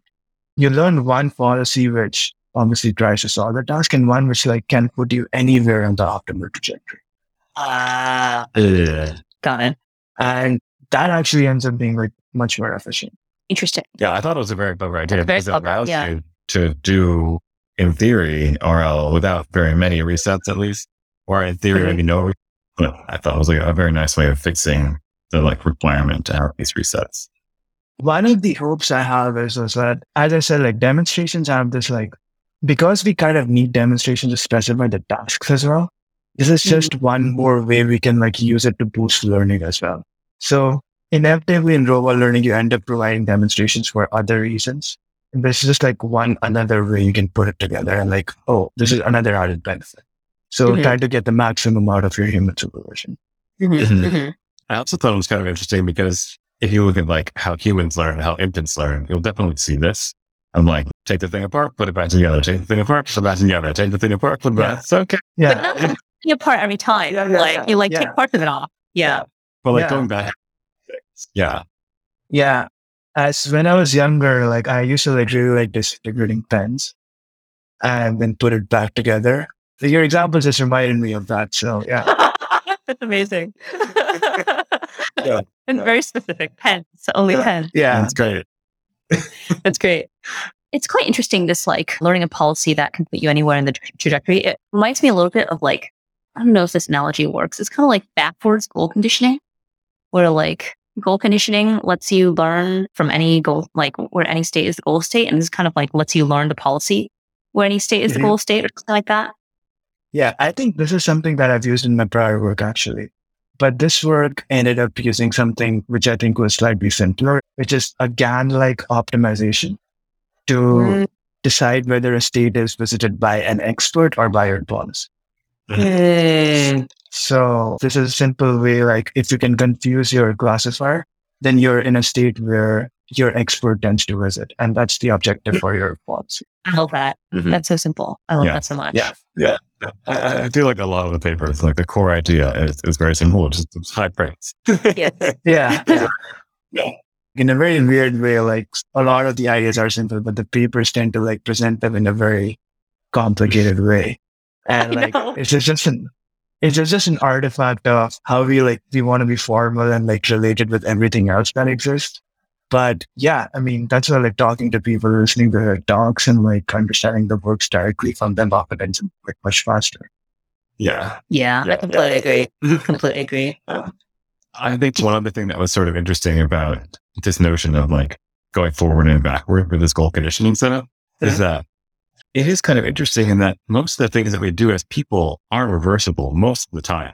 You learn one policy which obviously tries to solve the task and one which like can put you anywhere on the optimal trajectory. Ah, Ugh. got it. And that actually ends up being like much more efficient. Interesting. Yeah, I thought it was a very clever idea Very because it clever, allows yeah. you to do, in theory, RL without very many resets, at least, or in theory, Mhm. maybe no. But I thought it was like a very nice way of fixing the like requirement to have these resets. One of the hopes I have is, is that, as I said, like demonstrations have this like, because we kind of need demonstrations to specify the tasks as well. This is just one more way we can like use it to boost learning as well. So inevitably in robot learning, you end up providing demonstrations for other reasons. And this is just like one another way you can put it together and like, oh, this is another added benefit. So Mhm. try to get the maximum out of your human supervision. Mhm, Mhm. mhm. I also thought it was kind of interesting because if you look at like how humans learn, how infants learn, you'll definitely see this. I'm like, take the thing apart, put it back together, take the thing apart, put it back together, take the thing apart, put it Yeah. back. It's okay. Yeah. But Yeah. not taking apart every time. Yeah, yeah, like yeah. you like Yeah. take parts of it off. Yeah. But like Yeah. going back, yeah. Yeah. As when I was younger, like I used to like really like disintegrating pens and then put it back together. So your example just reminded me of that. So yeah. That's amazing. Yeah. And very specific pens, only Yeah. pens. Yeah. That's great. That's great. It's quite interesting, this like learning a policy that can put you anywhere in the tra- trajectory. It reminds me a little bit of like, I don't know if this analogy works. It's kind of like backwards goal conditioning, where like goal conditioning lets you learn from any goal, like where any state is the goal state. And this kind of like lets you learn the policy where any state is the Mhm. goal state or something like that. Yeah. I think this is something that I've used in my prior work actually. But this work ended up using something which I think was slightly simpler, which is a GAN like optimization to Mm. decide whether a state is visited by an expert or by your policy. Mm. So this is a simple way, like if you can confuse your classifier, then you're in a state where your expert tends to visit. And that's the objective for your policy. I love that. Mhm. That's so simple. I love Yeah. that so much. Yeah. Yeah. I- I, I feel like a lot of the papers, like the core idea is, is very simple. It's just it's high praise. Yes. Yeah. yeah. Yeah. In a very weird way, like a lot of the ideas are simple, but the papers tend to like present them in a very complicated way. And I like know. it's just, just an it's just, just an artifact of how we like we want to be formal and like related with everything else that exists. But yeah, I mean that's why like talking to people, listening to their talks and like understanding the works directly from them often ends up like much faster. Yeah. Yeah. I Yeah. completely agree. completely agree. I think one other thing that was sort of interesting about this notion of like going forward and backward with this goal conditioning setup is mm-hmm. that it is kind of interesting in that most of the things that we do as people are reversible most of the time.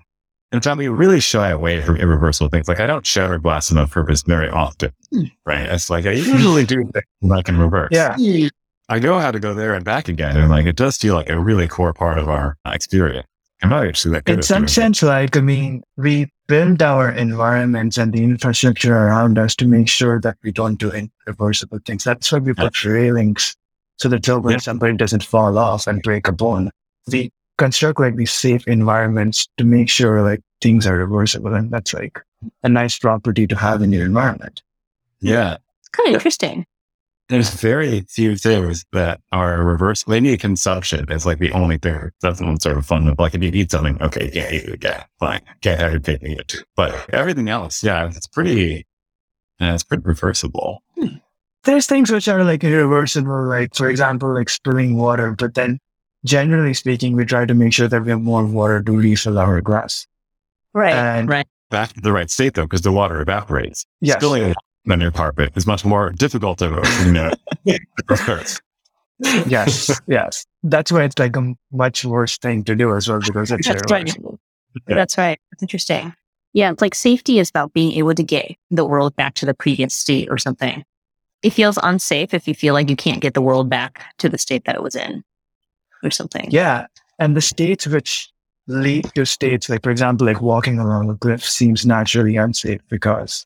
In fact, we really shy away from irreversible things. Like I don't shatter glass on purpose very often, hmm. right? It's like I usually do things that I can reverse. Yeah. I know how to go there and back again. And like, it does feel like a really core part of our experience. I'm not actually that good In some sense, like, I mean, we build our environments and the infrastructure around us to make sure that we don't do irreversible things. That's why we put railings so that when yeah. somebody doesn't fall off and break a bone, we construct like these safe environments to make sure like things are reversible. And that's like a nice property to have in your environment. Yeah. It's kind of interesting there's very few things that are reverse. Linear consumption is like the only thing that's sort of fun. Like if you eat something, okay, yeah, you yeah, fine, can't have you taking it. But everything else, yeah, it's pretty, yeah, it's pretty reversible. Hmm. There's things which are like irreversible, like for example, like spilling water. But then, generally speaking, we try to make sure that we have more water to refill our glass. Right. And right. Back to the right state though, because the water evaporates. Yes. Spilling than your carpet is much more difficult to, you know, yes, yes. That's why it's like a much worse thing to do as well because it's That's right. Yeah. That's right. That's interesting. Yeah, it's like safety is about being able to get the world back to the previous state or something. It feels unsafe if you feel like you can't get the world back to the state that it was in or something. Yeah. And the states which lead to states, like for example, like walking along a cliff seems naturally unsafe because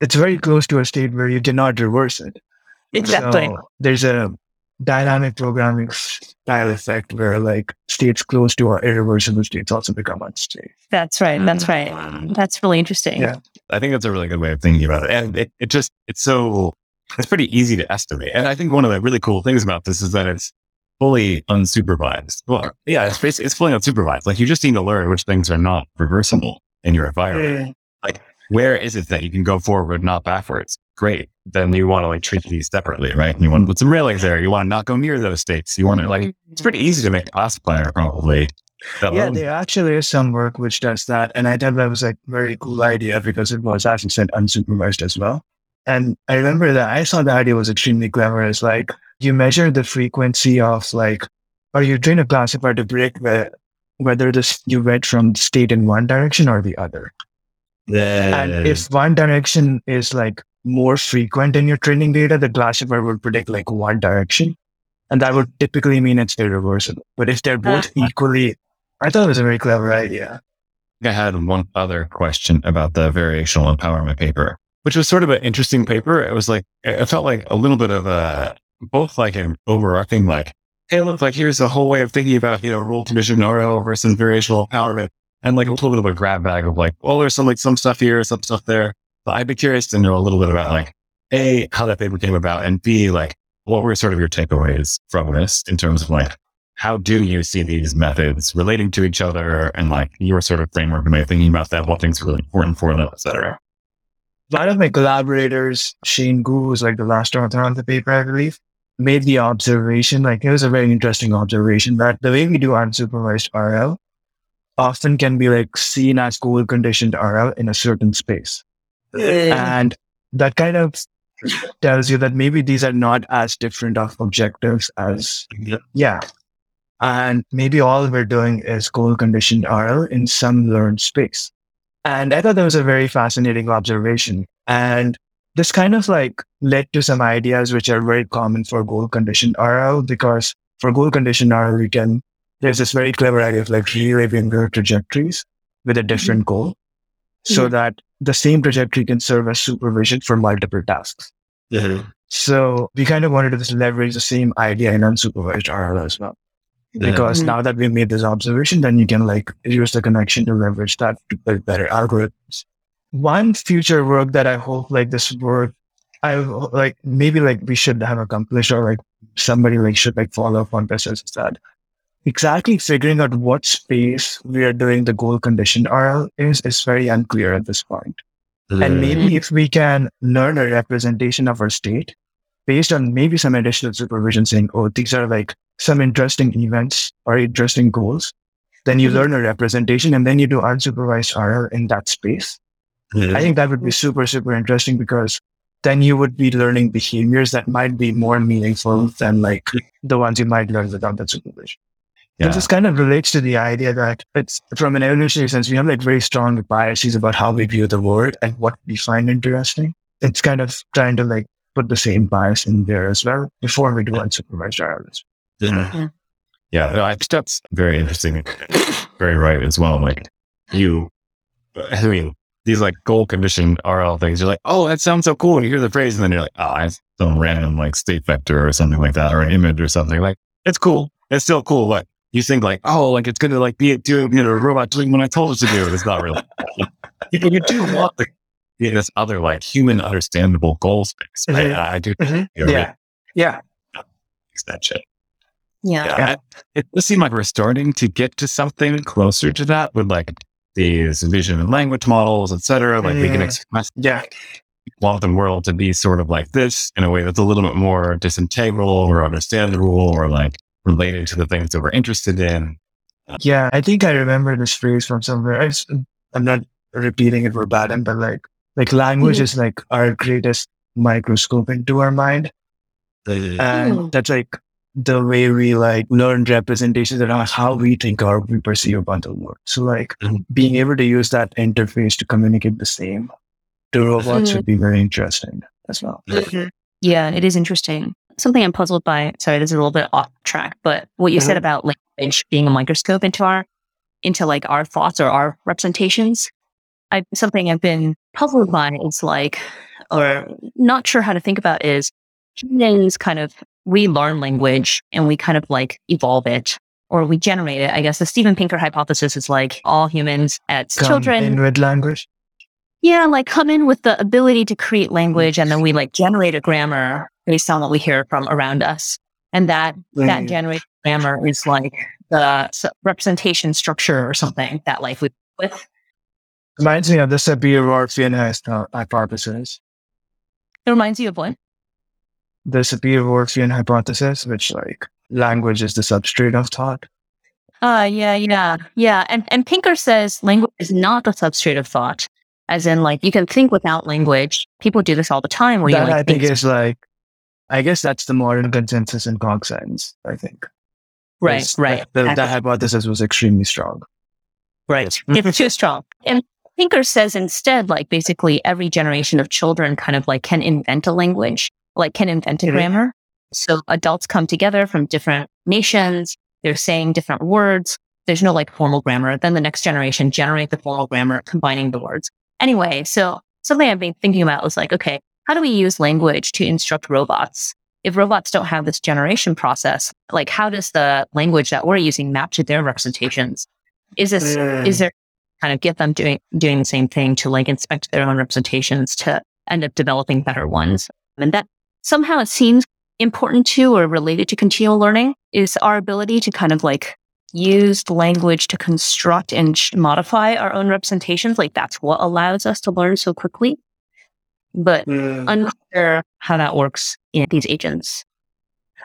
it's very close to a state where you cannot reverse it. Exactly. So there's a dynamic programming style effect where like states close to our irreversible states also become unsafe. That's right. That's mm. right. That's really interesting. Yeah. I think that's a really good way of thinking about it. And it, it just, it's so, it's pretty easy to estimate. And I think one of the really cool things about this is that it's fully unsupervised. Well, yeah, it's basically, it's fully unsupervised. Like you just need to learn which things are not reversible in your environment. Yeah. Like where is it that you can go forward, not backwards? Great. Then you want to like treat these separately, right? You want to put some railings there. You want to not go near those states. You want to like, it's pretty easy to make a class planner probably. Yeah, there actually is some work which does that. And I thought that was like very cool idea because it was, as you said, unsupervised as well. And I remember that I saw the idea was extremely clever. It's like you measure the frequency of like, or you're a classifier to predict whether, whether this you went from state in one direction or the other. Yeah. And if one direction is like more frequent in your training data, the classifier would predict like one direction. And that would typically mean it's irreversible. But if they're both uh-huh. equally, I thought it was a very clever idea. I had one other question about the variational empowerment paper, which was sort of an interesting paper. It was like, it felt like a little bit of a, both like an overarching, like, hey, look, like here's a whole way of thinking about, you know, goal condition RL versus variational empowerment and like a little bit of a grab bag of like, well, there's some like some stuff here, some stuff there. But I'd be curious to know a little bit about like A, how that paper came about and B, like what were sort of your takeaways from this in terms of like how do you see these methods relating to each other and like your sort of framework and way of thinking about that, what things are really important for them, et cetera. One of my collaborators, Shane Gu, who's like the last author on the paper, I believe, made the observation, like it was a very interesting observation that the way we do unsupervised RL often can be like seen as goal conditioned RL in a certain space. And that kind of tells you that maybe these are not as different of objectives as, yeah. yeah. And maybe all we're doing is goal conditioned RL in some learned space. And I thought that was a very fascinating observation. And this kind of like led to some ideas which are very common for goal conditioned RL because for goal conditioned RL, you can there's this very clever idea of like reliving your trajectories with a mm-hmm. different mm-hmm. goal so mm-hmm. that the same trajectory can serve as supervision for multiple tasks. Mm-hmm. So we kind of wanted to just leverage the same idea in unsupervised RL as well. Because mm-hmm. now that we made this observation, then you can like use the connection to leverage that to build better algorithms. One future work that I hope like this work, I like maybe like we should have accomplished or like somebody like should like follow up on this is that exactly figuring out what space we are doing the goal condition RL is, is very unclear at this point. Mm-hmm. And maybe if we can learn a representation of our state based on maybe some additional supervision saying, oh, these are like some interesting events or interesting goals, then you mm-hmm. learn a representation and then you do unsupervised RL in that space. Mm-hmm. I think that would be super, super interesting because then you would be learning behaviors that might be more meaningful than like the ones you might learn without that supervision. Yeah. this kind of relates to the idea that it's from an evolutionary sense, we have like very strong biases about how we view the world and what we find interesting. It's kind of trying to like put the same bias in there as well before we do unsupervised RLS. Yeah. Yeah. No, I think that's very interesting. very right as well. Like you, I mean, these like goal condition RL things, you're like, oh, that sounds so cool. And you hear the phrase and then you're like, oh, it's some random like state vector or something like that, or an image or something like it's cool. It's still cool. But you think like, oh, like it's going to like be doing, you know, a robot doing what I told it to do. It's not really. you, you do want the, you know, this other like human understandable goal space. Right? Mhm. I, I do. Mhm. you know, Yeah. Yeah. fix that shit. Yeah. Yeah. Yeah. I- It does seem like we're starting to get to something closer to that with like these vision and language models, et cetera. Like we can Mm. express Yeah. quantum world to be sort of like this in a way that's a little bit more disintegral or understandable or like related to the things that we're interested in. Yeah. I think I remember this phrase from somewhere. I, s- I'm not repeating it verbatim, but like, like language Mhm. is like our greatest microscope into our mind. And Mm. that's like the way we like learn representations around how we think or we perceive a bundle world. So like Mhm. being able to use that interface to communicate the same to robots Mhm. would be very interesting as well. Yeah, it is interesting. Something I'm puzzled by. Sorry, this is a little bit off track, but what you said Mhm. about language being a microscope into our, into like our thoughts or our representations. I something I've been puzzled by is like, or not sure how to think about is humans kind of we learn language and we kind of like evolve it or we generate it. I guess the Steven Pinker hypothesis is like all humans as Come children in with language. yeah, like come in with the ability to create language and then we like generate a grammar based on what we hear from around us. And that that generated grammar is like the representation structure or something that like we with. Reminds me of the Sapir-Whorfian hy- uh, hypothesis. It reminds you of what? The Sapir-Whorfian hypothesis, which like language is the substrate of thought. Uh yeah, yeah, yeah. And and Pinker says language is not the substrate of thought. As in like you can think without language. People do this all the time where that you I like think think is like, I guess that's the modern consensus in cog science. I think. right, right. that- The, that hypothesis was extremely strong. Right. It's too strong. And Pinker says instead, like basically every generation of children kind of like can invent a language, like can invent a Mhm. grammar. So adults come together from different nations. They're saying different words. There's no like formal grammar. Then the next generation generate the formal grammar, combining the words. Anyway, so something I've been thinking about was like, okay, how do we use language to instruct robots? If robots don't have this generation process, like how does the language that we're using map to their representations? Is this is there kind of get them doing doing the same thing to like inspect their own representations to end up developing better ones and that somehow it seems important to or related to continual learning is our ability to kind of like use language to construct and modify our own representations like that's what allows us to learn so quickly but Mm. unclear how that works in these agents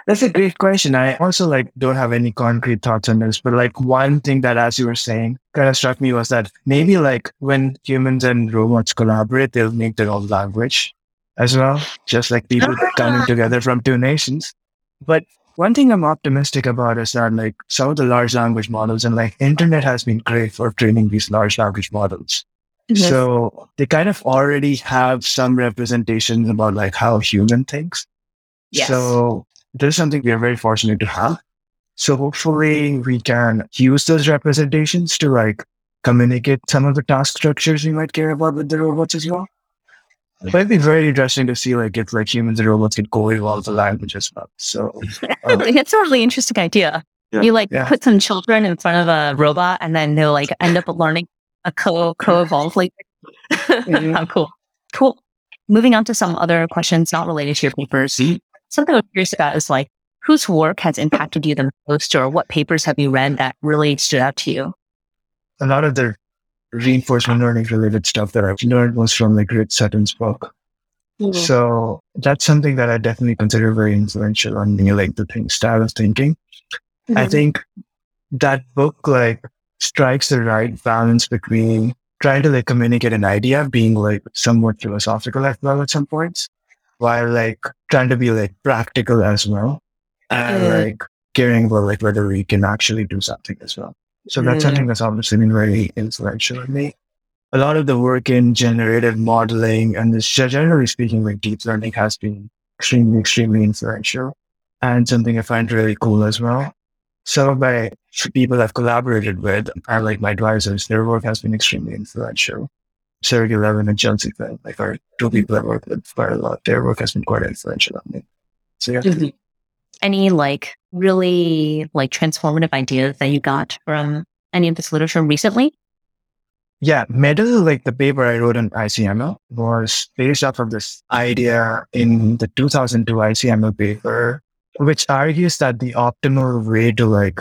That's a great question. I also like don't have any concrete thoughts on this, but like one thing that, as you were saying, kind of struck me was that maybe like when humans and robots collaborate, they'll make their own language as well, just like people coming together from two nations. But one thing I'm optimistic about is that like some of the large language models and like internet has been great for training these large language models. Mm-hmm. So they kind of already have some representations about like how human thinks. Yes. So there's something we are very fortunate to have. So hopefully we can use those representations to like communicate some of the task structures we might care about with the robots as well. But it'd be very interesting to see like if like humans and robots can co-evolve the language as well. So uh, it's a really interesting idea. Yeah. You like Yeah. put some children in front of a robot and then they'll like end up learning a co co evolve like Mhm. how cool. Cool. Moving on to some other questions not related to your papers. Something I'm curious about is like whose work has impacted you the most or what papers have you read that really stood out to you? a lot of the reinforcement learning related stuff that I've learned was from like Rich Sutton's book. So that's something that I definitely consider very influential on me, like the thing, style of thinking. I think that book like strikes the right balance between trying to like communicate an idea, of being like somewhat philosophical as well at some points, while like trying to be like practical as well, and Mm. like caring about like whether we can actually do something as well. So that's Mm. something that's obviously been very influential on me. A lot of the work in generative modeling and this, generally speaking, like deep learning has been extremely, extremely influential and something I find really cool as well. Some of my people I've collaborated with are like my advisors. Their work has been extremely influential. Sergey Levine and Chelsea Finn, like are two people I've worked with quite a lot. Their work has been quite influential on me. So yeah. Mm-hmm. Any like really like transformative ideas that you got from any of this literature recently? Yeah, MEDAL, like the paper I wrote on ICML was based off of this idea in the 2002 ICML paper, which argues that the optimal way to like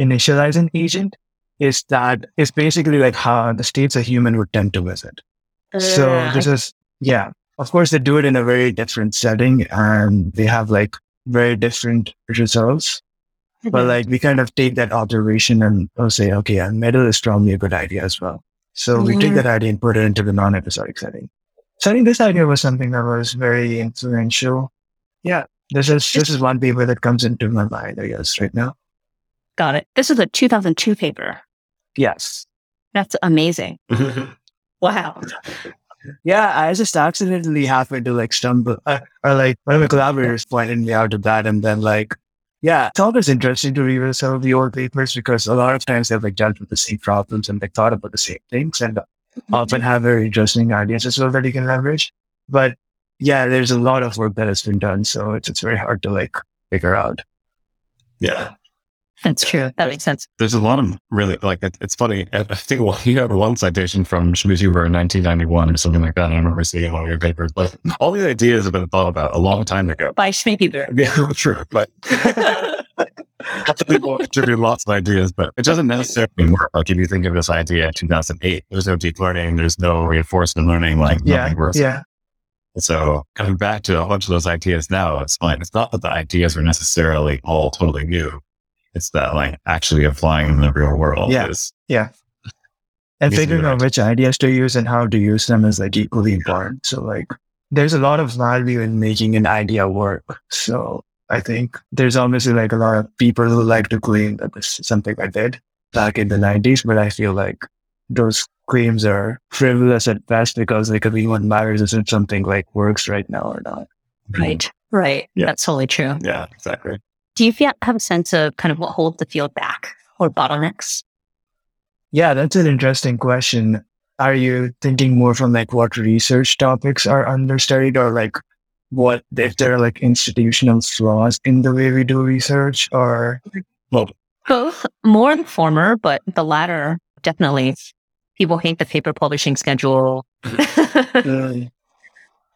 initialize an agent is that is basically like how the states a human would tend to visit. Uh, so this is, yeah, of course they do it in a very different setting and they have like very different results. But mm-hmm. like we kind of take that observation and we'll say, okay, and Medal is probably a good idea as well. So we take that idea and put it into the non-episodic setting. So I think this idea was something that was very influential. Yeah, this is this is one paper that comes into my mind, I guess, right now. Got it. This is a 2002 paper. Yes. That's amazing. wow. Yeah, I just accidentally happened to like stumble, uh, or like one of my collaborators pointed me out to that, and then like yeah, it's always interesting to read some of the old papers because a lot of times they've like dealt with the same problems and they thought about the same things and mm-hmm. often have very interesting ideas as well that you can leverage. But yeah, there's a lot of work that has been done. So it's, it's very hard to like figure out. Yeah. That's true. That makes sense. There's a lot of really like it, it's funny. I think well, you have one citation from Schmidhuber in 1991 or something like that. I remember seeing one of your papers. But all these ideas have been thought about a long time ago by Schmidhuber. Yeah, true. But people contribute lots of ideas, but it doesn't necessarily work. Like if you think of this idea in 2008, there's no deep learning, there's no reinforcement learning. Like yeah, yeah. So coming back to a bunch of those ideas now, it's fine. It's not that the ideas are necessarily all totally new it's that like actually applying in the real world. Yeah. Is, yeah. And figuring out which ideas to use and how to use them is like equally important. So like there's a lot of value in making an idea work. So I think there's obviously like a lot of people who like to claim that this is something I did back in the nineties, but I feel like those claims are frivolous at best because like I mean what matters is if something like works right now or not. Right. Right. Yeah. That's totally true. Yeah, exactly. Do you feel, have a sense of kind of what holds the field back or bottlenecks? Yeah, that's an interesting question. Are you thinking more from like what research topics are understudied or like what if there are like institutional flaws in the way we do research or well both more the former, but the latter definitely people hate the paper publishing schedule. Mm.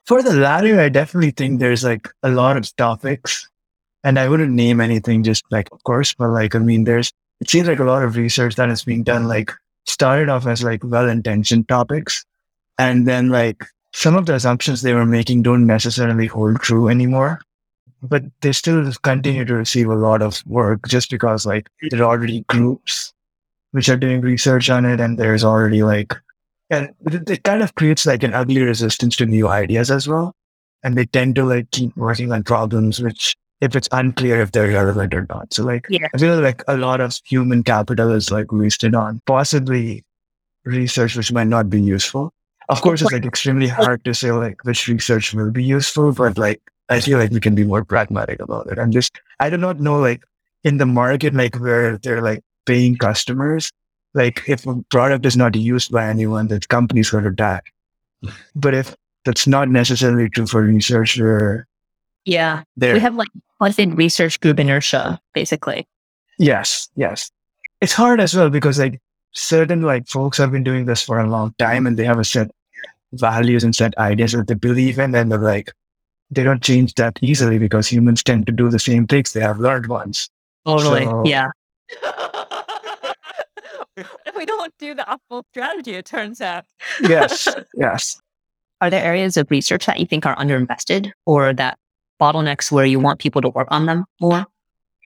For the latter, I definitely think there's like a lot of topics and I wouldn't name anything just like, of course, but like, I mean, there's, it seems like a lot of research that is being done, like started off as like well-intentioned topics. And then like some of the assumptions they were making don't necessarily hold true anymore, but they still continue to receive a lot of work just because like there are already groups which are doing research on it. And there's already like, and it kind of creates like an ugly resistance to new ideas as well. And they tend to like keep working on problems which if it's unclear if they're relevant or not. So like, yeah. I feel like a lot of human capital is like wasted on possibly research which might not be useful. Of course, it's like extremely hard to say like which research will be useful, but like I feel like we can be more pragmatic about it. And just I do not know like in the market like where they're like paying customers, like if a product is not used by anyone, that company's going to die. But if that's not necessarily true for research where yeah. There. We have like within research group inertia, basically. Yes. Yes. It's hard as well because like certain like folks have been doing this for a long time and they have a set values and set ideas that they believe in and they're like they don't change that easily because humans tend to do the same things they have learned once. Totally. So, yeah. we don't do the optimal strategy, it turns out. yes. Yes. Are there areas of research that you think are underinvested or that bottlenecks where you want people to work on them more?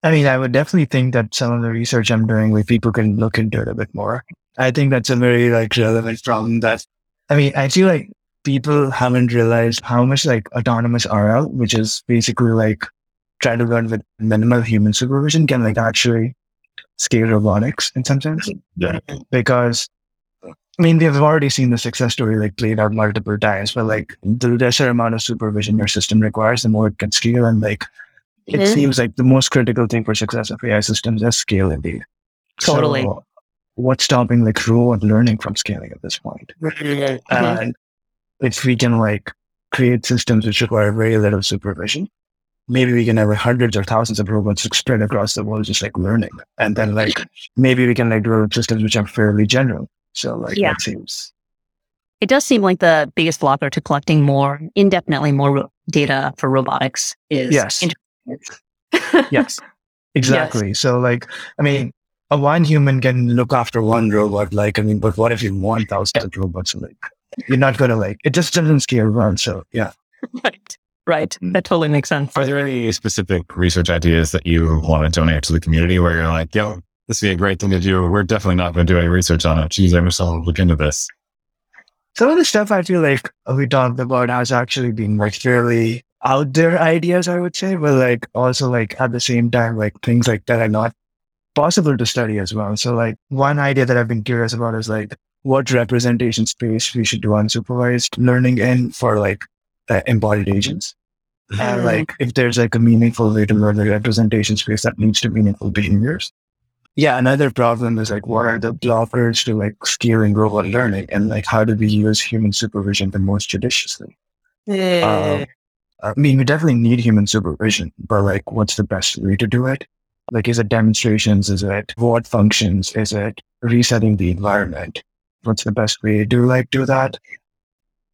I mean, I would definitely think that some of the research I'm doing with people can look into it a bit more. I think that's a very like relevant problem that, I mean, I feel like people haven't realized how much like autonomous RL, which is basically like trying to learn with minimal human supervision can like actually scale robotics in some sense. Yeah. Because I mean, we've already seen the success story like played out multiple times, but like the lesser amount of supervision your system requires, the more it can scale. And like it Mhm. seems like the most critical thing for success of AI systems is scale indeed. Totally. So what's stopping like robot learning from scaling at this point? And if we can like create systems which require very little supervision, maybe we can have hundreds or thousands of robots spread across the world just like learning. And then like maybe we can like develop systems which are fairly general. So like Yeah. that seems It does seem like the biggest blocker to collecting more, indefinitely more ro- data for robotics is Yes. yes. Exactly. So like I mean a one human can look after one robot, like I mean, but what if you want thousands of robots? Like you're not gonna like it just doesn't scale well. So yeah. right. Right. Mm. That totally makes sense. Are there any specific research ideas that you want to donate to the community where you're like, yo, this would be a great thing to do. We're definitely not going to do any research on it. Geez, I wish someone would look into this. Some of the stuff I feel like we talked about has actually been like fairly out there ideas, I would say, but like also like at the same time, like things like that are not possible to study as well. So like one idea that I've been curious about is like what representation space we should do unsupervised learning in for like uh, embodied agents. And Mhm. like if there's like a meaningful way to learn the representation space that leads to meaningful behaviors. Yeah, another problem is like what are the blockers to like steering robot learning and like how do we use human supervision the most judiciously? Um, I mean, we definitely need human supervision, but like what's the best way to do it? Like is it demonstrations? Is it what functions? Is it resetting the environment? What's the best way to like do that?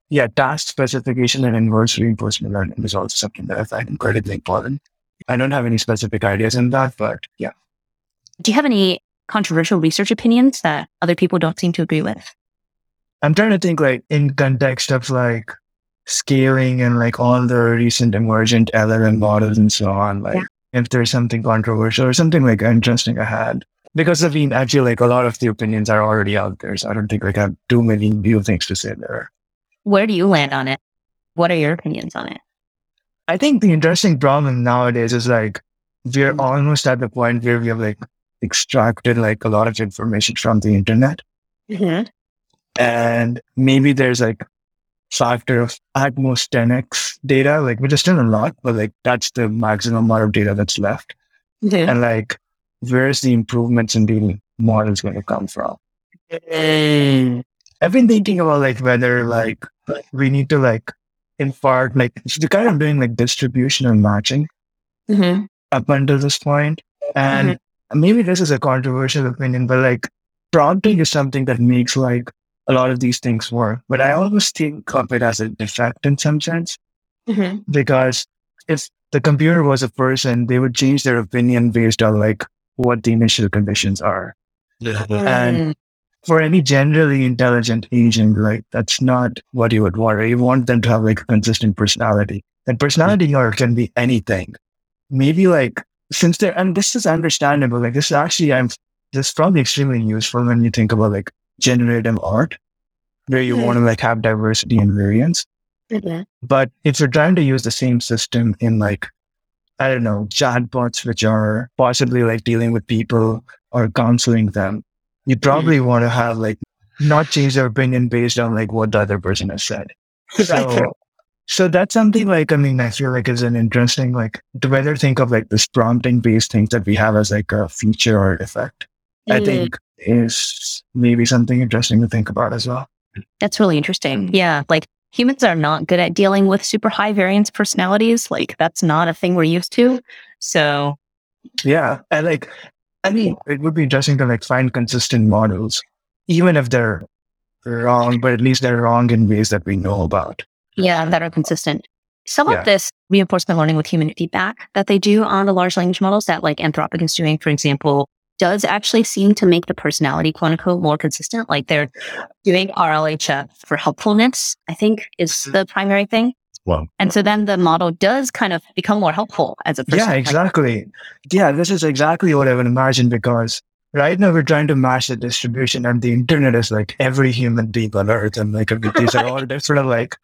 Yeah, task specification and inverse reinforcement learning is also something that I find incredibly important. I don't have any specific ideas in that, but yeah. Do you have any controversial research opinions that other people don't seem to agree with? I'm trying to think like in context of like scaling and like all the recent emergent LLM models and so on. Like Yeah. if there's something controversial or something like interesting I had. Because I mean, I feel like a lot of the opinions are already out there. So I don't think like I have too many new things to say there. Where do you land on it? What are your opinions on it? I think the interesting problem nowadays is like we're mm. almost at the point where we have like extracted like a lot of information from the internet. Mm-hmm. and maybe there's like factor of at most 10x data, like which is still a lot, but like that's the maximum amount of data that's left. Mm-hmm. And like, where's the improvements in the models going to come from? Mm. I've been thinking about like whether like we need to like impart like the kind of doing like distribution and matching Mm-hmm. up until this point. And mm-hmm. Maybe this is a controversial opinion, but like prompting is something that makes like a lot of these things work. But I always think of it as a defect in some sense Mm-hmm. because if the computer was a person, they would change their opinion based on like what the initial conditions are. And for any generally intelligent agent, like that's not what you would want. You want them to have like a consistent personality. And personality or can be anything. Maybe like since they're and this is understandable. Like this is actually I'm this is probably extremely useful when you think about like generative art, where you Mhm. want to like have diversity and variance. But if you're trying to use the same system in like, I don't know, chatbots, which are possibly like dealing with people or counseling them, you probably want to have like not change their opinion based on like what the other person has said. So, so that's something like, I mean, I feel like is an interesting, like to whether think of like this prompting based things that we have as like a feature or effect, I Mm. think is maybe something interesting to think about as well. That's really interesting. Yeah. Like humans are not good at dealing with super high variance personalities. Like that's not a thing we're used to. So Yeah. And like, I mean, it would be interesting to like find consistent models, even if they're wrong, but at least they're wrong in ways that we know about. Yeah, that are consistent. Some Yeah. of this reinforcement learning with human feedback that they do on the large language models that like Anthropic is doing, for example, does actually seem to make the personality quote unquote more consistent. Like they're doing RLHF for helpfulness, I think is mm-hmm. the primary thing. Well, And so then the model does kind of become more helpful as a person. Yeah, Like, exactly. Yeah, this is exactly what I would imagine because right now we're trying to match the distribution and the internet is like every human being on earth and like these are all different of like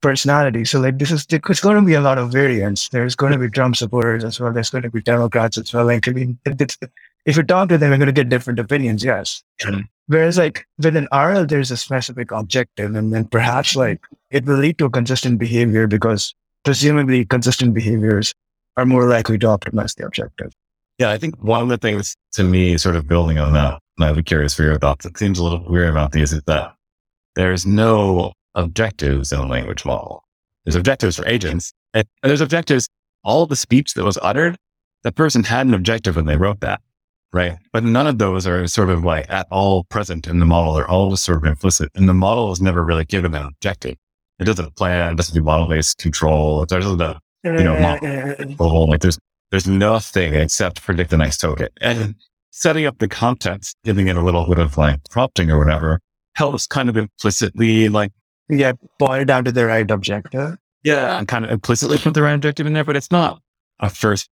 personalities. So like this is it's going to be a lot of variance. There's going to be Trump supporters as well. There's going to be Democrats as well. Like I mean, it's if you talk to them, you're going to get different opinions. Yes. Mhm. Whereas like within RL, there's a specific objective and then perhaps like it will lead to a consistent behavior because presumably consistent behaviors are more likely to optimize the objective. Yeah, I think one of the things to me, sort of building on that, and I'd be curious for your thoughts. It seems a little weird about these is that there's no objectives in a language model. There's objectives for agents, and there's objectives. All the speech that was uttered, the person had an objective when they wrote that, right? But none of those are sort of like at all present in the model. They're all just sort of implicit, and the model is never really given an objective. It doesn't plan, it doesn't do model based control. It doesn't you know, model like there's there's nothing except predict the next token. And setting up the context, giving it a little bit of like prompting or whatever, helps kind of implicitly like Yeah, boil it down to the right objective. yeah, and kind of implicitly put the right objective in there, but it's not a first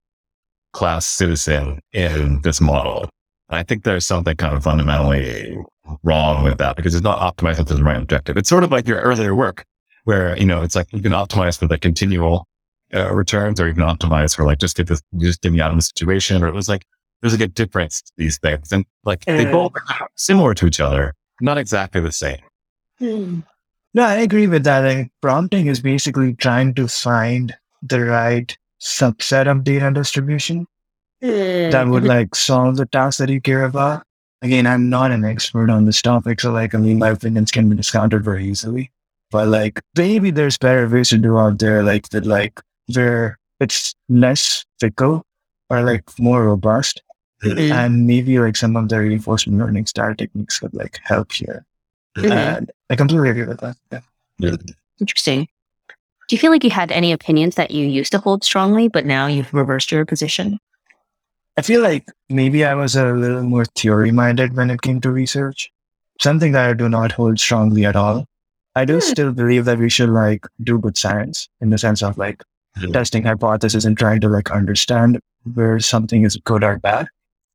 class citizen in this model. I think there's something kind of fundamentally wrong with that because it's not optimized to the right objective. It's sort of like your earlier work where, you know, it's like you can optimize for the continual uh, returns or even optimize for like just get this, just get me out of the situation. Or it was like, there's like a difference to these things. And like they both are similar to each other, not exactly the same. No, I agree with that. Like, prompting is basically trying to find the right subset of data distribution that would like solve the task that you care about. Again, I'm not an expert on this topic, so like, I mean, my opinions can be discounted very easily. But like, maybe there's better ways to do out there, like that, like where it's less fickle or like more robust, mm-hmm. and maybe like some of the reinforcement learning style techniques could like help here. And I completely agree with that. Yeah. Interesting. Do you feel like you had any opinions that you used to hold strongly, but now you've reversed your position? I feel like maybe I was a little more theory minded when it came to research, something that I do not hold strongly at all. I do Hmm. still believe that we should like do good science in the sense of like Mhm. testing hypotheses and trying to like understand where something is good or bad,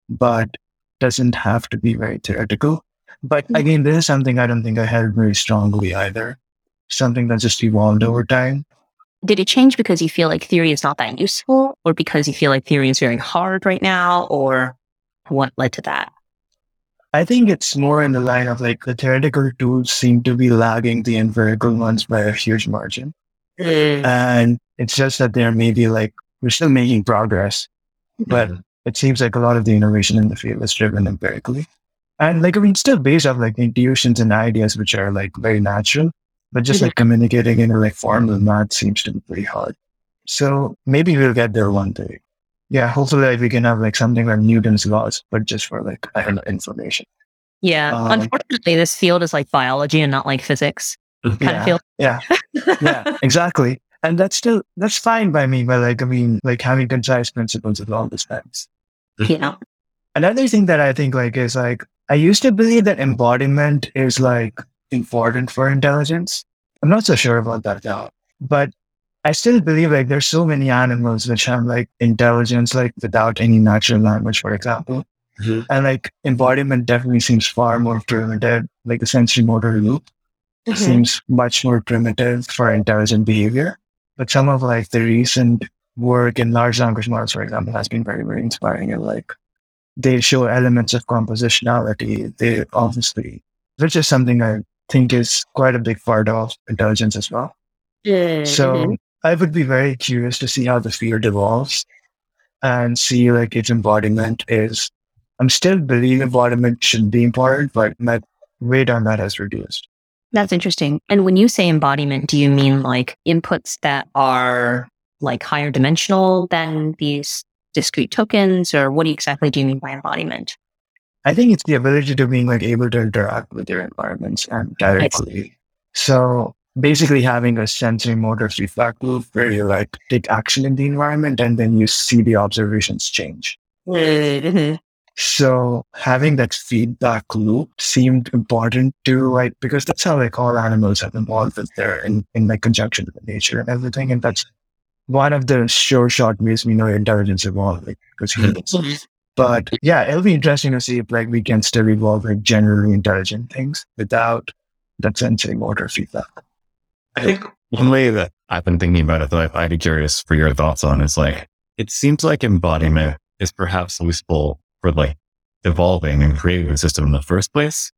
but doesn't have to be very theoretical. But again, this is something I don't think I held very strongly either. Something that just evolved over time. Did it change because you feel like theory is not that useful, or because you feel like theory is very hard right now, or what led to that? I think it's more in the line of like the theoretical tools seem to be lagging the empirical ones by a huge margin. Mm. And it's just that they're maybe like, we're still making progress, but mm-hmm. it seems like a lot of the innovation in the field is driven empirically. And like, I mean, still based off like intuitions and ideas, which are like very natural, but just like communicating in a like formal math seems to be pretty hard. So maybe we'll get there one day. Yeah, hopefully like, we can have like something like Newton's laws, but just for like, I don't know, information. Yeah. Um, Unfortunately, this field is like biology and not like physics. Kind Yeah. Yeah. yeah, exactly. And that's still that's fine by me. But like, I mean, like having concise principles is all this times. yeah. Another thing that I think like is like I used to believe that embodiment is like important for intelligence. I'm not so sure about that now, but I still believe like there's so many animals which have like intelligence like without any natural language, for example. Mhm. And like embodiment definitely seems far more primitive. Like the sensory motor loop seems much more primitive for intelligent behavior. But some of like the recent work in large language models, for example, has been very, very inspiring. And like they show elements of compositionality. They obviously, which is something I think is quite a big part of intelligence as well. So I would be very curious to see how the field evolves and see like its embodiment is. I'm still believing embodiment should be important, but my weight on that has reduced. That's interesting. And when you say embodiment, do you mean like inputs that are like higher dimensional than these discrete tokens, or what exactly do you mean by embodiment? I think it's the ability to being like able to interact with your environments and directly. So basically having a sensory motor feedback loop where you like take action in the environment and then you see the observations change. Mm-hmm. So having that feedback loop seemed important to like because that's how like all animals have evolved with their in, in like conjunction with nature and everything. And that's one of the sure shot ways we know intelligence evolved like, because humans. But yeah, it'll be interesting to see if like we can still evolve like generally intelligent things without that sensory motor feedback. I think one way that I've been thinking about it that I'd be curious for your thoughts on is like, it seems like embodiment is perhaps useful for like evolving and creating the system in the first place.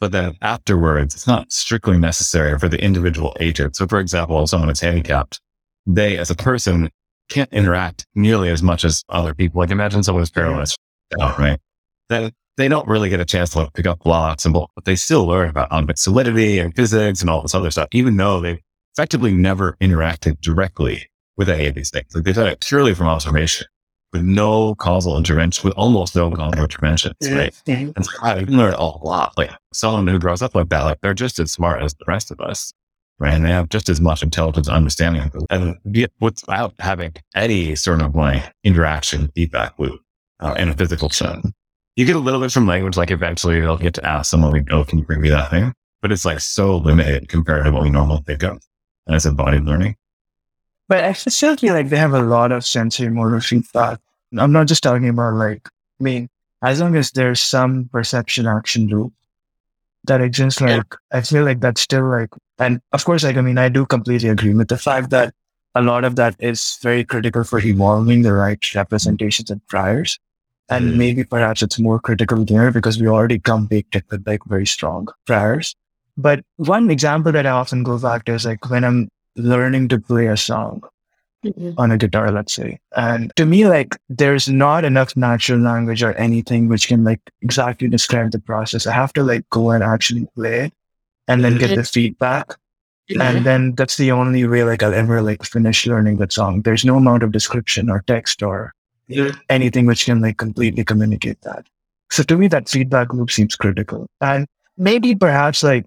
But then afterwards, it's not strictly necessary for the individual agent. So for example, if someone is handicapped, they as a person can't interact nearly as much as other people. Like imagine someone who's paralyzed, right? Then they don't really get a chance to like, pick up blocks and bulk, but they still learn about atomic solidity and physics and all this other stuff, even though they've effectively never interacted directly with any of these things. Like they've done it purely from observation with no causal intervention, with almost no causal interventions, right? Mm-hmm. And so you can learn a lot. Like someone who grows up like that, like they're just as smart as the rest of us, right? And they have just as much intelligence and understanding and without having any sort of like interaction feedback loop uh, in a physical sense. You get a little bit from language, like eventually they'll get to ask someone, like, oh, can you bring me that thing? But it's like so limited compared to what we normally think of as embodied learning. But I still feel like they have a lot of sensory motor feedback. I'm not just talking about like, I mean, as long as there's some perception action loop that exists, like, yeah. I feel like that's still like, and of course, like, I mean, I do completely agree with the fact that a lot of that is very critical for evolving the right representations and priors. And mm-hmm. maybe perhaps it's more critical there because we already come baked in with like very strong priors. But one example that I often go back to is like when I'm learning to play a song mm-hmm. on a guitar, let's say. And to me, like there's not enough natural language or anything which can like exactly describe the process. I have to like go and actually play it and then get the feedback. Mm-hmm. And then that's the only way like I'll ever like finish learning that song. There's no amount of description or text or anything which can like completely communicate that. So to me, that feedback loop seems critical. And maybe perhaps like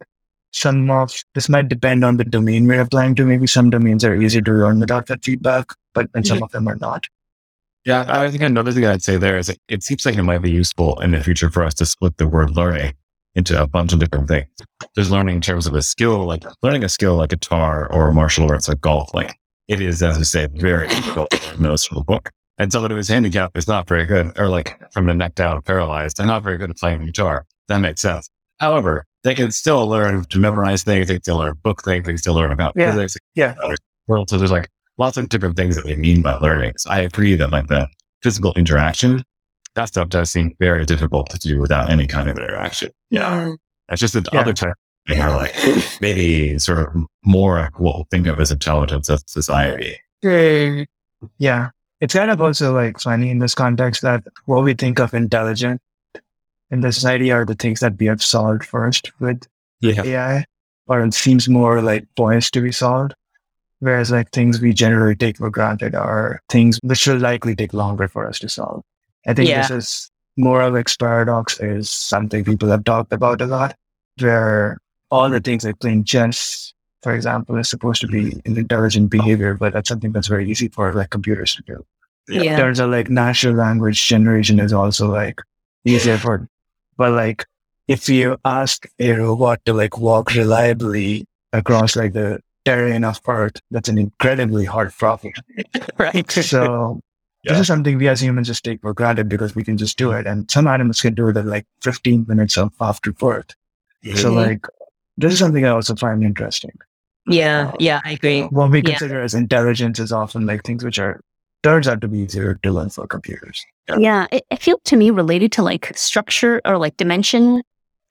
some of this might depend on the domain we're applying to. Maybe some domains are easier to learn without that feedback, but and some of them are not. Yeah, I think another thing I'd say there is it, it seems like it might be useful in the future for us to split the word learning into a bunch of different things. There's learning in terms of a skill, like learning a skill like guitar or martial arts like golf. Like it is, as I say, very difficult to learn those from a book. And someone who is handicapped is not very good, or like from the neck down, paralyzed, they're not very good at playing guitar. That makes sense. However, they can still learn to memorize things. They can still learn book things. They can still learn about yeah. physics. Yeah. World. So there's like lots of different things that we mean by learning. So I agree that like the physical interaction, that stuff does seem very difficult to do without any kind of interaction. Yeah. It's just that yeah. other type they are like maybe sort of more what we'll think of as intelligence of society. Yeah. It's kind of also like funny in this context that what we think of intelligent in the society are the things that we have solved first with yeah. AI, or it seems more like poised to be solved. Whereas like things we generally take for granted are things which will likely take longer for us to solve. I think yeah. this is Moravec's paradox is something people have talked about a lot, where all the things like playing chess for example, is supposed to be an intelligent behavior, but that's something that's very easy for like computers to do. Yeah. There's a like natural language generation is also like easier for, but like if you ask a robot to like walk reliably across like the terrain of Earth, that's an incredibly hard problem. right. So yeah. this is something we as humans just take for granted because we can just do it. And some animals can do it in like 15 minutes of after birth. Mm-hmm. So like, this is something I also find interesting. Yeah, uh, yeah, I agree. What we consider yeah. as intelligence is often like things which are turns out to be easier to learn for computers. Yeah, yeah it, it feels to me related to like structure or like dimension,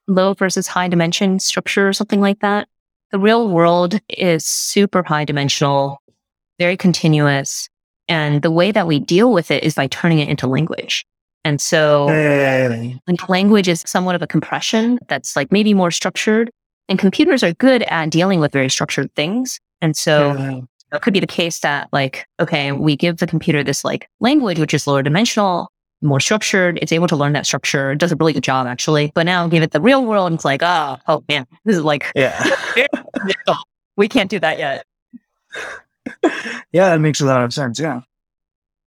low versus high dimension structure or something like that. The real world is super high dimensional, very continuous. And the way that we deal with it is by turning it into language. And so language is somewhat of a compression that's like maybe more structured and computers are good at dealing with very structured things. And so it could be the case that like, okay, we give the computer this like language, which is lower dimensional, more structured. It's able to learn that structure. It does a really good job actually. But now give it the real world and it's like, oh, oh man, this is like, yeah, we can't do that yet. yeah, that makes a lot of sense. Yeah.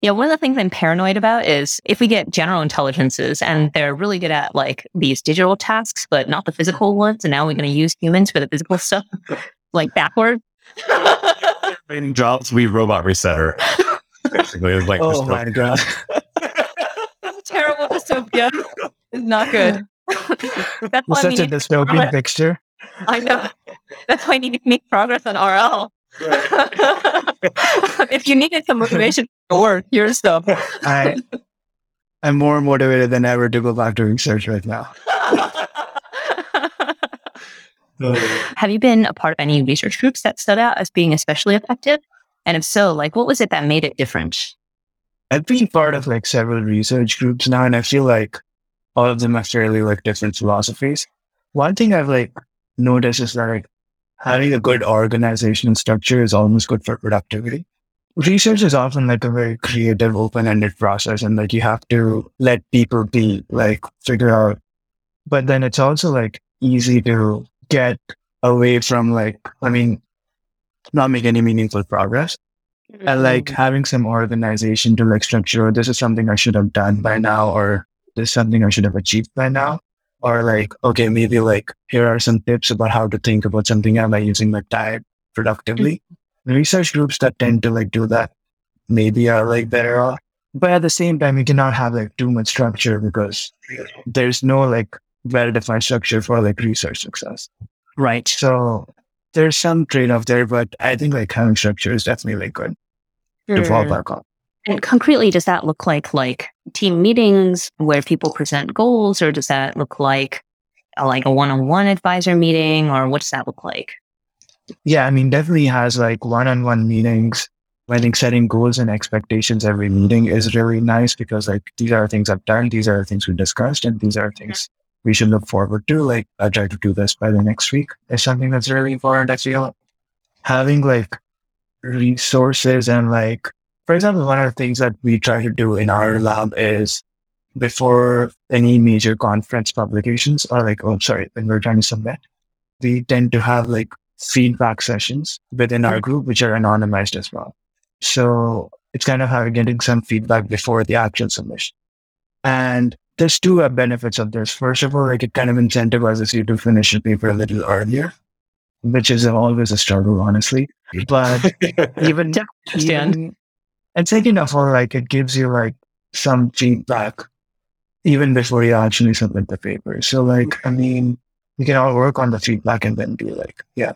Yeah, one of the things I'm paranoid about is if we get general intelligences and they're really good at like these digital tasks, but not the physical ones, and now we're going to use humans for the physical stuff, like backward. Training jobs, we robot resetter. Basically, it's like oh my god, terrible dystopia. It's not good. That's why such a dystopian picture. I know. That's why I need to make progress on RL. if you needed some motivation for work, stuff. I I'm more motivated than ever to go back to research right now. Have you been a part of any research groups that stood out as being especially effective? And if so, like what was it that made it different? I've been part of like several research groups now, and I feel like all of them are fairly like different philosophies. One thing I've like noticed is that like having a good organizational structure is almost good for productivity. Research is often like a very creative, open-ended process, and like you have to let people be like figure out. But then it's also like easy to get away from like, I mean, not make any meaningful progress. Mm-hmm. And like having some organization to like structure, this is something I should have done by now, or this is something I should have achieved by now. Or like, okay, maybe like here are some tips about how to think about something. Am I using my time productively? Mm-hmm. Research groups that tend to like do that maybe are like better off. But at the same time, you cannot have like too much structure because there's no like well defined structure for like research success. Right. So there's some trade off there, but I think like having structure is definitely like good sure. to fall back on. And concretely, does that look like like team meetings where people present goals, or does that look like a, like a one-on-one advisor meeting, or what does that look like? Yeah, I mean, definitely has like one-on-one meetings. I think setting goals and expectations every meeting is really nice because like these are things I've done, these are things we discussed, and these are things we should look forward to. Like I try to do this by the next week is something that's really important. I feel having like resources and like, for example, one of the things that we try to do in our lab is before any major conference publications or like, oh, sorry, when we're trying to submit, we tend to have like feedback sessions within our hmm. group, which are anonymized as well. So it's kind of having getting some feedback before the actual submission. And there's two benefits of this. First of all, like it kind of incentivizes you to finish the paper a little earlier, which is always a struggle, honestly. But even, even and second of all, like it gives you like some feedback even before you actually submit the paper. So like, I mean, you can all work on the feedback and then be like, yeah.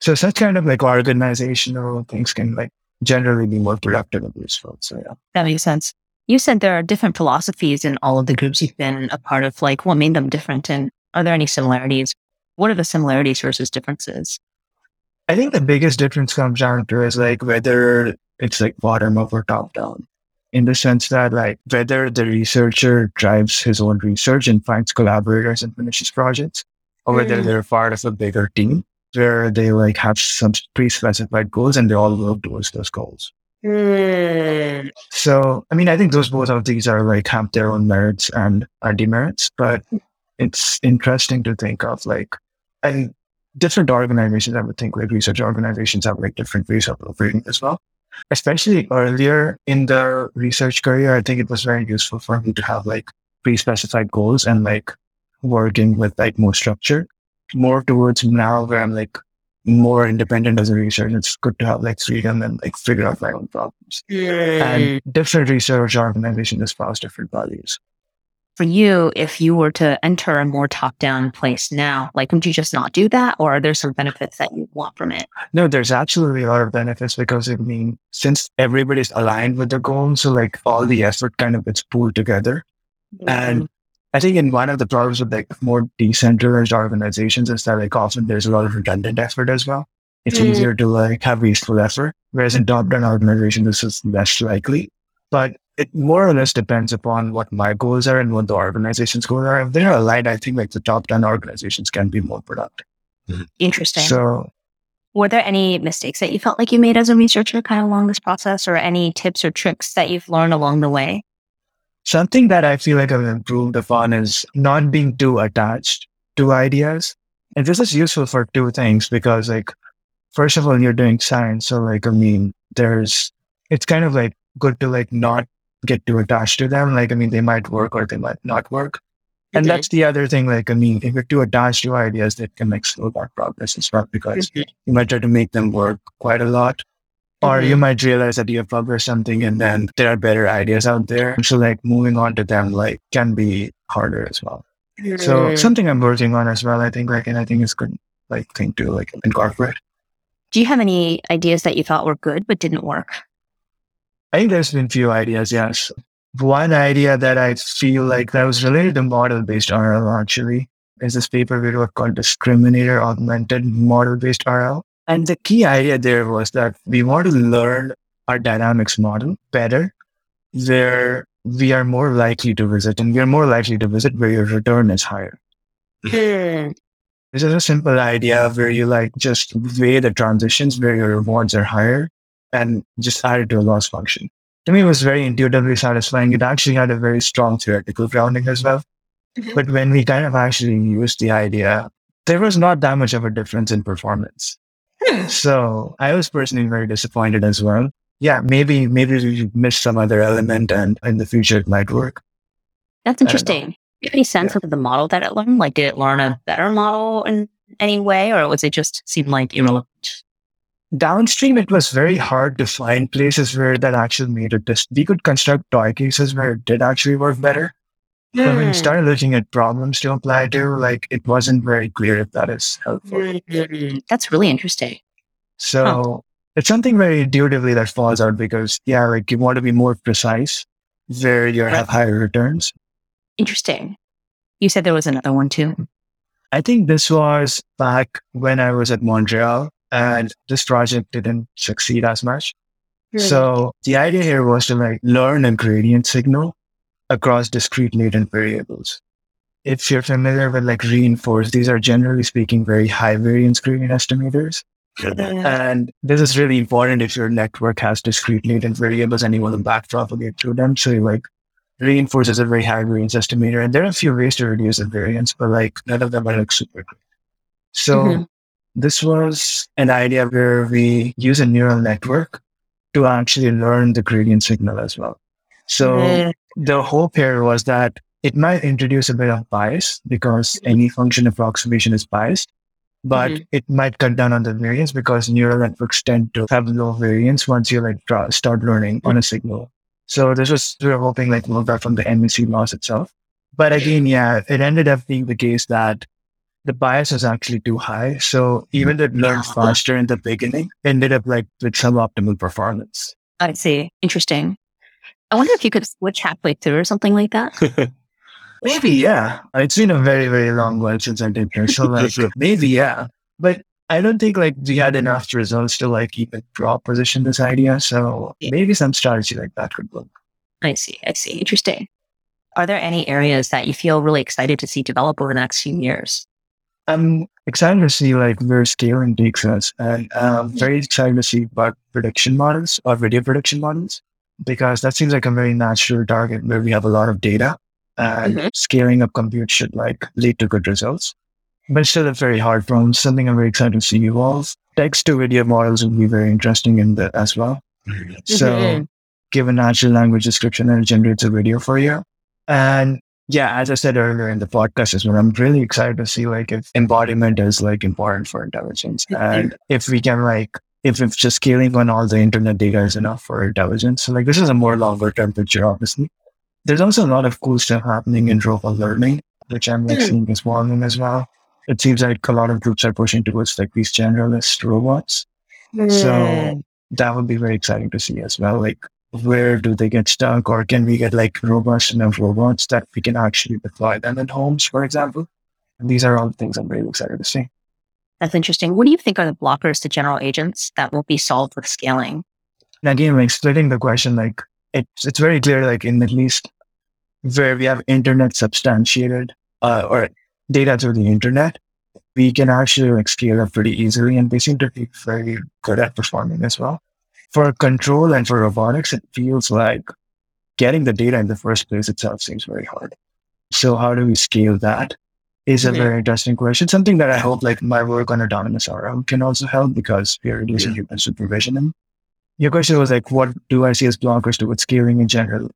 So such kind of like organizational things can like generally be more productive and useful. So yeah. That makes sense. You said there are different philosophies in all of the groups you've been a part of. Like, what made them different? And are there any similarities? What are the similarities versus differences? I think the biggest difference comes down to is like whether it's like bottom up or top down in the sense that like whether the researcher drives his own research and finds collaborators and finishes projects or whether mm. they're part of a bigger team where they like have some pre-specified goals and they all work towards those goals. Mm. So, I mean, I think those both of these are like have their own merits and demerits, but it's interesting to think of like, and different organizations, I would think like research organizations have like different ways of operating as well. Especially earlier in the research career, I think it was very useful for me to have like pre-specified goals and like working with like more structure. More towards now where I'm like more independent as a researcher. It's good to have like freedom and like figure out my own problems. And different research organizations espouse different values. For you, if you were to enter a more top down place now, like would you just not do that? Or are there some benefits that you want from it? No, there's absolutely a lot of benefits because I mean, since everybody's aligned with the goal, so like all the effort kind of gets pooled together. Mm-hmm. And I think in one of the problems with like more decentralized organizations is that like often there's a lot of redundant effort as well. It's mm. easier to like have wasteful effort, whereas in top-down organization, this is less likely. But it more or less depends upon what my goals are and what the organization's goals are. If they're aligned, I think like the top-down organizations can be more productive. Mm-hmm. Interesting. So, were there any mistakes that you felt like you made as a researcher kind of along this process, or any tips or tricks that you've learned along the way? Something that I feel like I've improved upon is not being too attached to ideas. And this is useful for two things because like, first of all, you're doing science. So like, I mean, there's, it's kind of like good to like not get too attached to them. Like, I mean, they might work or they might not work. And that's the other thing. Like, I mean, if you're too attached to ideas, that can like slow down progress as well because mm-hmm. you might try to make them work quite a lot. Or mm-hmm. you might realize that you have published something and then there are better ideas out there. So like moving on to them like can be harder as well. Mm-hmm. So something I'm working on as well, I think like, and I think it's good like thing to like incorporate. Do you have any ideas that you thought were good but didn't work? I think there's been few ideas, yes. one idea that I feel like that was related to model based RL actually is this paper we wrote called Discriminator Augmented Model Based RL. And the key idea there was that we want to learn our dynamics model better, where we are more likely to visit and we are more likely to visit where your return is higher. Hmm. This is a simple idea where you like just weigh the transitions where your rewards are higher and just add it to a loss function. To me, it was very intuitively satisfying. It actually had a very strong theoretical grounding as well. Mhm. But when we kind of actually used the idea, there was not that much of a difference in performance. Hmm. So I was personally very disappointed as well. Yeah, maybe maybe we missed some other element, and in the future it might work. That's interesting. Do you have any sense of the model that it learned? Like, did it learn a better model in any way, or was it just seem like irrelevant? Downstream, it was very hard to find places where that actually made a Dis- we could construct toy cases where it did actually work better. But when Hmm. we started looking at problems to apply to, like it wasn't very clear if that is helpful. Hmm. That's really interesting. So it's something very intuitively that falls out because yeah, like you want to be more precise where you have higher returns. Interesting. You said there was another one too. I think this was back when I was at Montreal and this project didn't succeed as much. So the idea here was to like learn a gradient signal across discrete latent variables. If you're familiar with like reinforce, these are generally speaking very high variance gradient estimators. And this is really important if your network has discrete latent variables and you want to backpropagate through them. So like reinforce is a very high variance estimator. And there are a few ways to reduce the variance, but like none of them are like super great. So Mhm. This was an idea where we use a neural network to actually learn the gradient signal as well. So Mm. the hope here was that it might introduce a bit of bias because any function approximation is biased, but Mhm. it might cut down on the variance because neural networks tend to have low variance once you like draw, start learning on a signal. So this was we were hoping like more back from the MNC loss itself. But again, yeah, it ended up being the case that the bias is actually too high. So even though it learned faster in the beginning, ended up like with suboptimal performance. I see. Interesting. I wonder if you could switch halfway through or something like that. Maybe, yeah. It's been a very, very long while since I did this. So like maybe, yeah. But I don't think like we had enough results to like even drop position this idea. So Yeah. maybe some strategy like that could work. I see. I see. Interesting. Are there any areas that you feel really excited to see develop over the next few years? I'm excited to see like where scaling takes us, and I'm very excited to see about prediction models or video prediction models because that seems like a very natural target where we have a lot of data, and Mhm. scaling up compute should like lead to good results. But still a very hard problem. Something I'm very excited to see evolve. Text to video models will be very interesting in that as well. So Mhm. give a natural language description and it generates a video for you. And yeah, as I said earlier in the podcast as well, I'm really excited to see like if embodiment is like important for intelligence. And if we can like if it's just scaling on all the internet data is enough for intelligence. So like this is a more longer term picture, obviously. There's also a lot of cool stuff happening in robot learning, which I'm like Hmm. seeing as well as well. It seems like a lot of groups are pushing towards like these generalist robots. So that would be very exciting to see as well. Like, where do they get stuck, or can we get like robust enough robots that we can actually deploy them in homes, for example? And these are all the things I'm really excited to see. That's interesting. What do you think are the blockers to general agents that will be solved with scaling? And again, like splitting the question, like it's it's very clear, like in at least where we have internet substantiated uh, or data through the internet, we can actually like scale up pretty easily, and they seem to be very good at performing as well. For control and for robotics, it feels like getting the data in the first place itself seems very hard. So how do we scale that? Is a Mhm. very interesting question. Something that I hope like my work on autonomous RL can also help because we are reducing human supervision. And your question was like, what do I see as blockers to with scaling in general?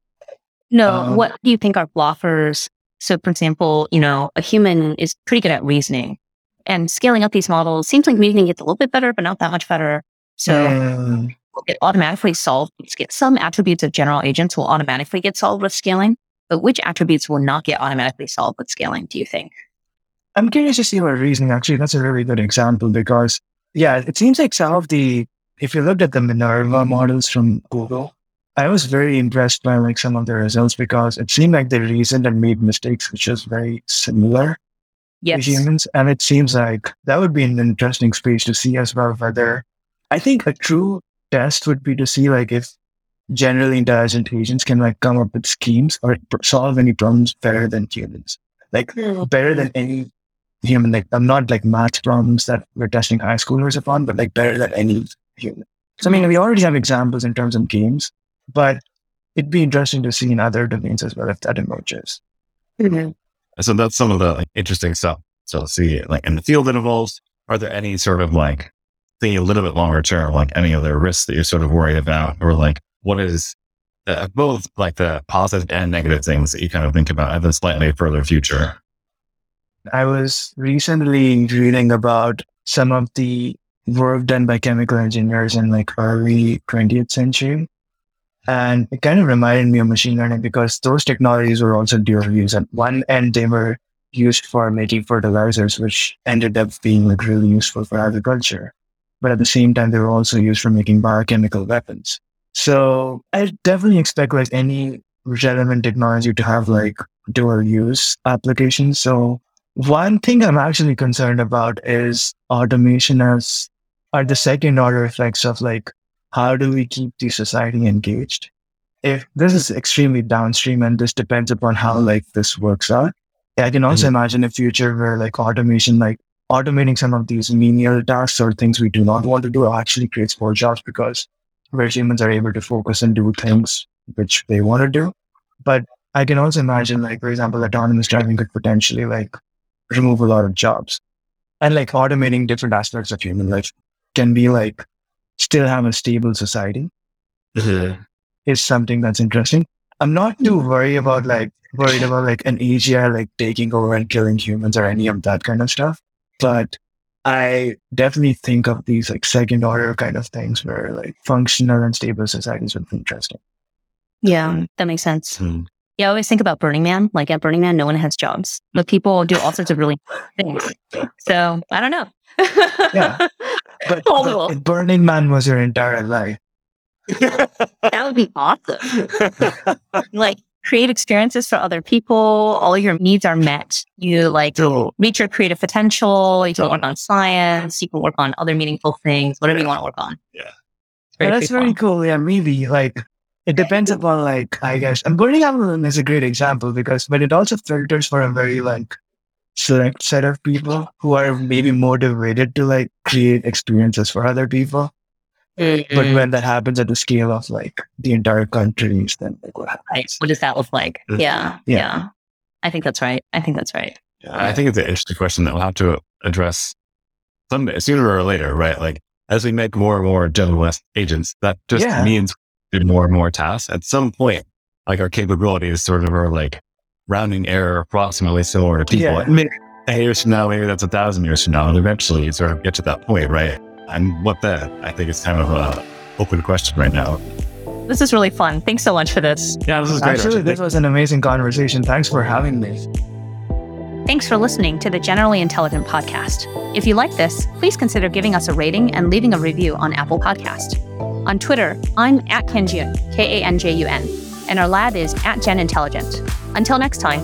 No, Um, what do you think are blockers? So, for example, you know, a human is pretty good at reasoning, and scaling up these models seems like reasoning gets a little bit better, but not that much better. So, Mm, it automatically solved. Get some attributes of general agents will automatically get solved with scaling, but which attributes will not get automatically solved with scaling? Do you think? I'm curious to see about reasoning. Actually, that's a really good example because, yeah, it seems like some of the, if you looked at the Minerva models from Google, I was very impressed by like some of the results because it seemed like they reasoned and made mistakes, which is very similar yes. to humans. And it seems like that would be an interesting space to see as well whether I think a true test would be to see like if generally intelligent agents can like come up with schemes or solve any problems better than humans. Like mm. better than any human. Like I'm not like math problems that we're testing high schoolers upon, but like better than any human. So I mean, we already have examples in terms of games, but it'd be interesting to see in other domains as well if that emerges. Mm-hmm. So that's some of the like, interesting stuff. So see, like in the field that evolves, are there any sort of like thinking a little bit longer term, like any other risks that you're sort of worried about, or like what is both like the positive and negative things that you kind of think about in the slightly further future? I was recently reading about some of the work done by chemical engineers in like early 20th century. And it kind of reminded me of machine learning because those technologies were also dual use. At one end, they were used for making fertilizers, which ended up being like really useful for agriculture. But at the same time, they were also used for making biochemical weapons. So I definitely expect like any relevant technology to have like dual use applications. So one thing I'm actually concerned about is automation as are the second order effects of like how do we keep the society engaged? If this is extremely downstream and this depends upon how like this works out, I can also mm-hmm. imagine a future where like automation, like automating some of these menial tasks or things we do not want to do actually creates more jobs because where humans are able to focus and do things which they want to do. But I can also imagine, like, for example, autonomous driving could potentially like remove a lot of jobs. And like automating different aspects of human life can be like still have a stable society mm-hmm. is something that's interesting. I'm not too worried about like worried about like an AGI like taking over and killing humans or any of that kind of stuff. But I definitely think of these like second order kind of things where like functional and stable societies would be interesting. Yeah, that makes sense. Hmm. Yeah, I always think about Burning Man. Like at Burning Man, no one has jobs, but people do all sorts of really things. So I don't know. yeah, but, but Burning Man was your entire life. that would be awesome. like create experiences for other people. All your needs are met. You like reach your creative potential. You can work on science. You can work on other meaningful things, whatever you want to work on. Yeah. yeah that's very cool. Yeah, maybe like it depends upon like I guess and Burning Man is a great example because but it also filters for a very like select set of people who are maybe motivated to like create experiences for other people. Mm-hmm. But when that happens at the scale of like the entire countries, then like what happens? Right. What does that look like? Mm-hmm. Yeah, yeah. Yeah. I think that's right. I think that's right. Yeah, I think it's an interesting question that we'll have to address someday, sooner or later, right? Like as we make more and more generalist agents, that just yeah. means do more and more tasks. At some point, like our capabilities sort of are like rounding error approximately similar to people. Yeah. Maybe years from now, maybe that's a thousand years from now, and eventually you sort of get to that point, right? And what that, I think it's kind of a open question right now. This is really fun. Thanks so much for this. Yeah, this is great. Actually, this was an amazing conversation. Thanks for having me. Thanks for listening to the Generally Intelligent podcast. If you like this, please consider giving us a rating and leaving a review on Apple Podcast. On Twitter, I'm at Kanjun, K A N J U N, and our lab is at Gen Intelligent. Until next time.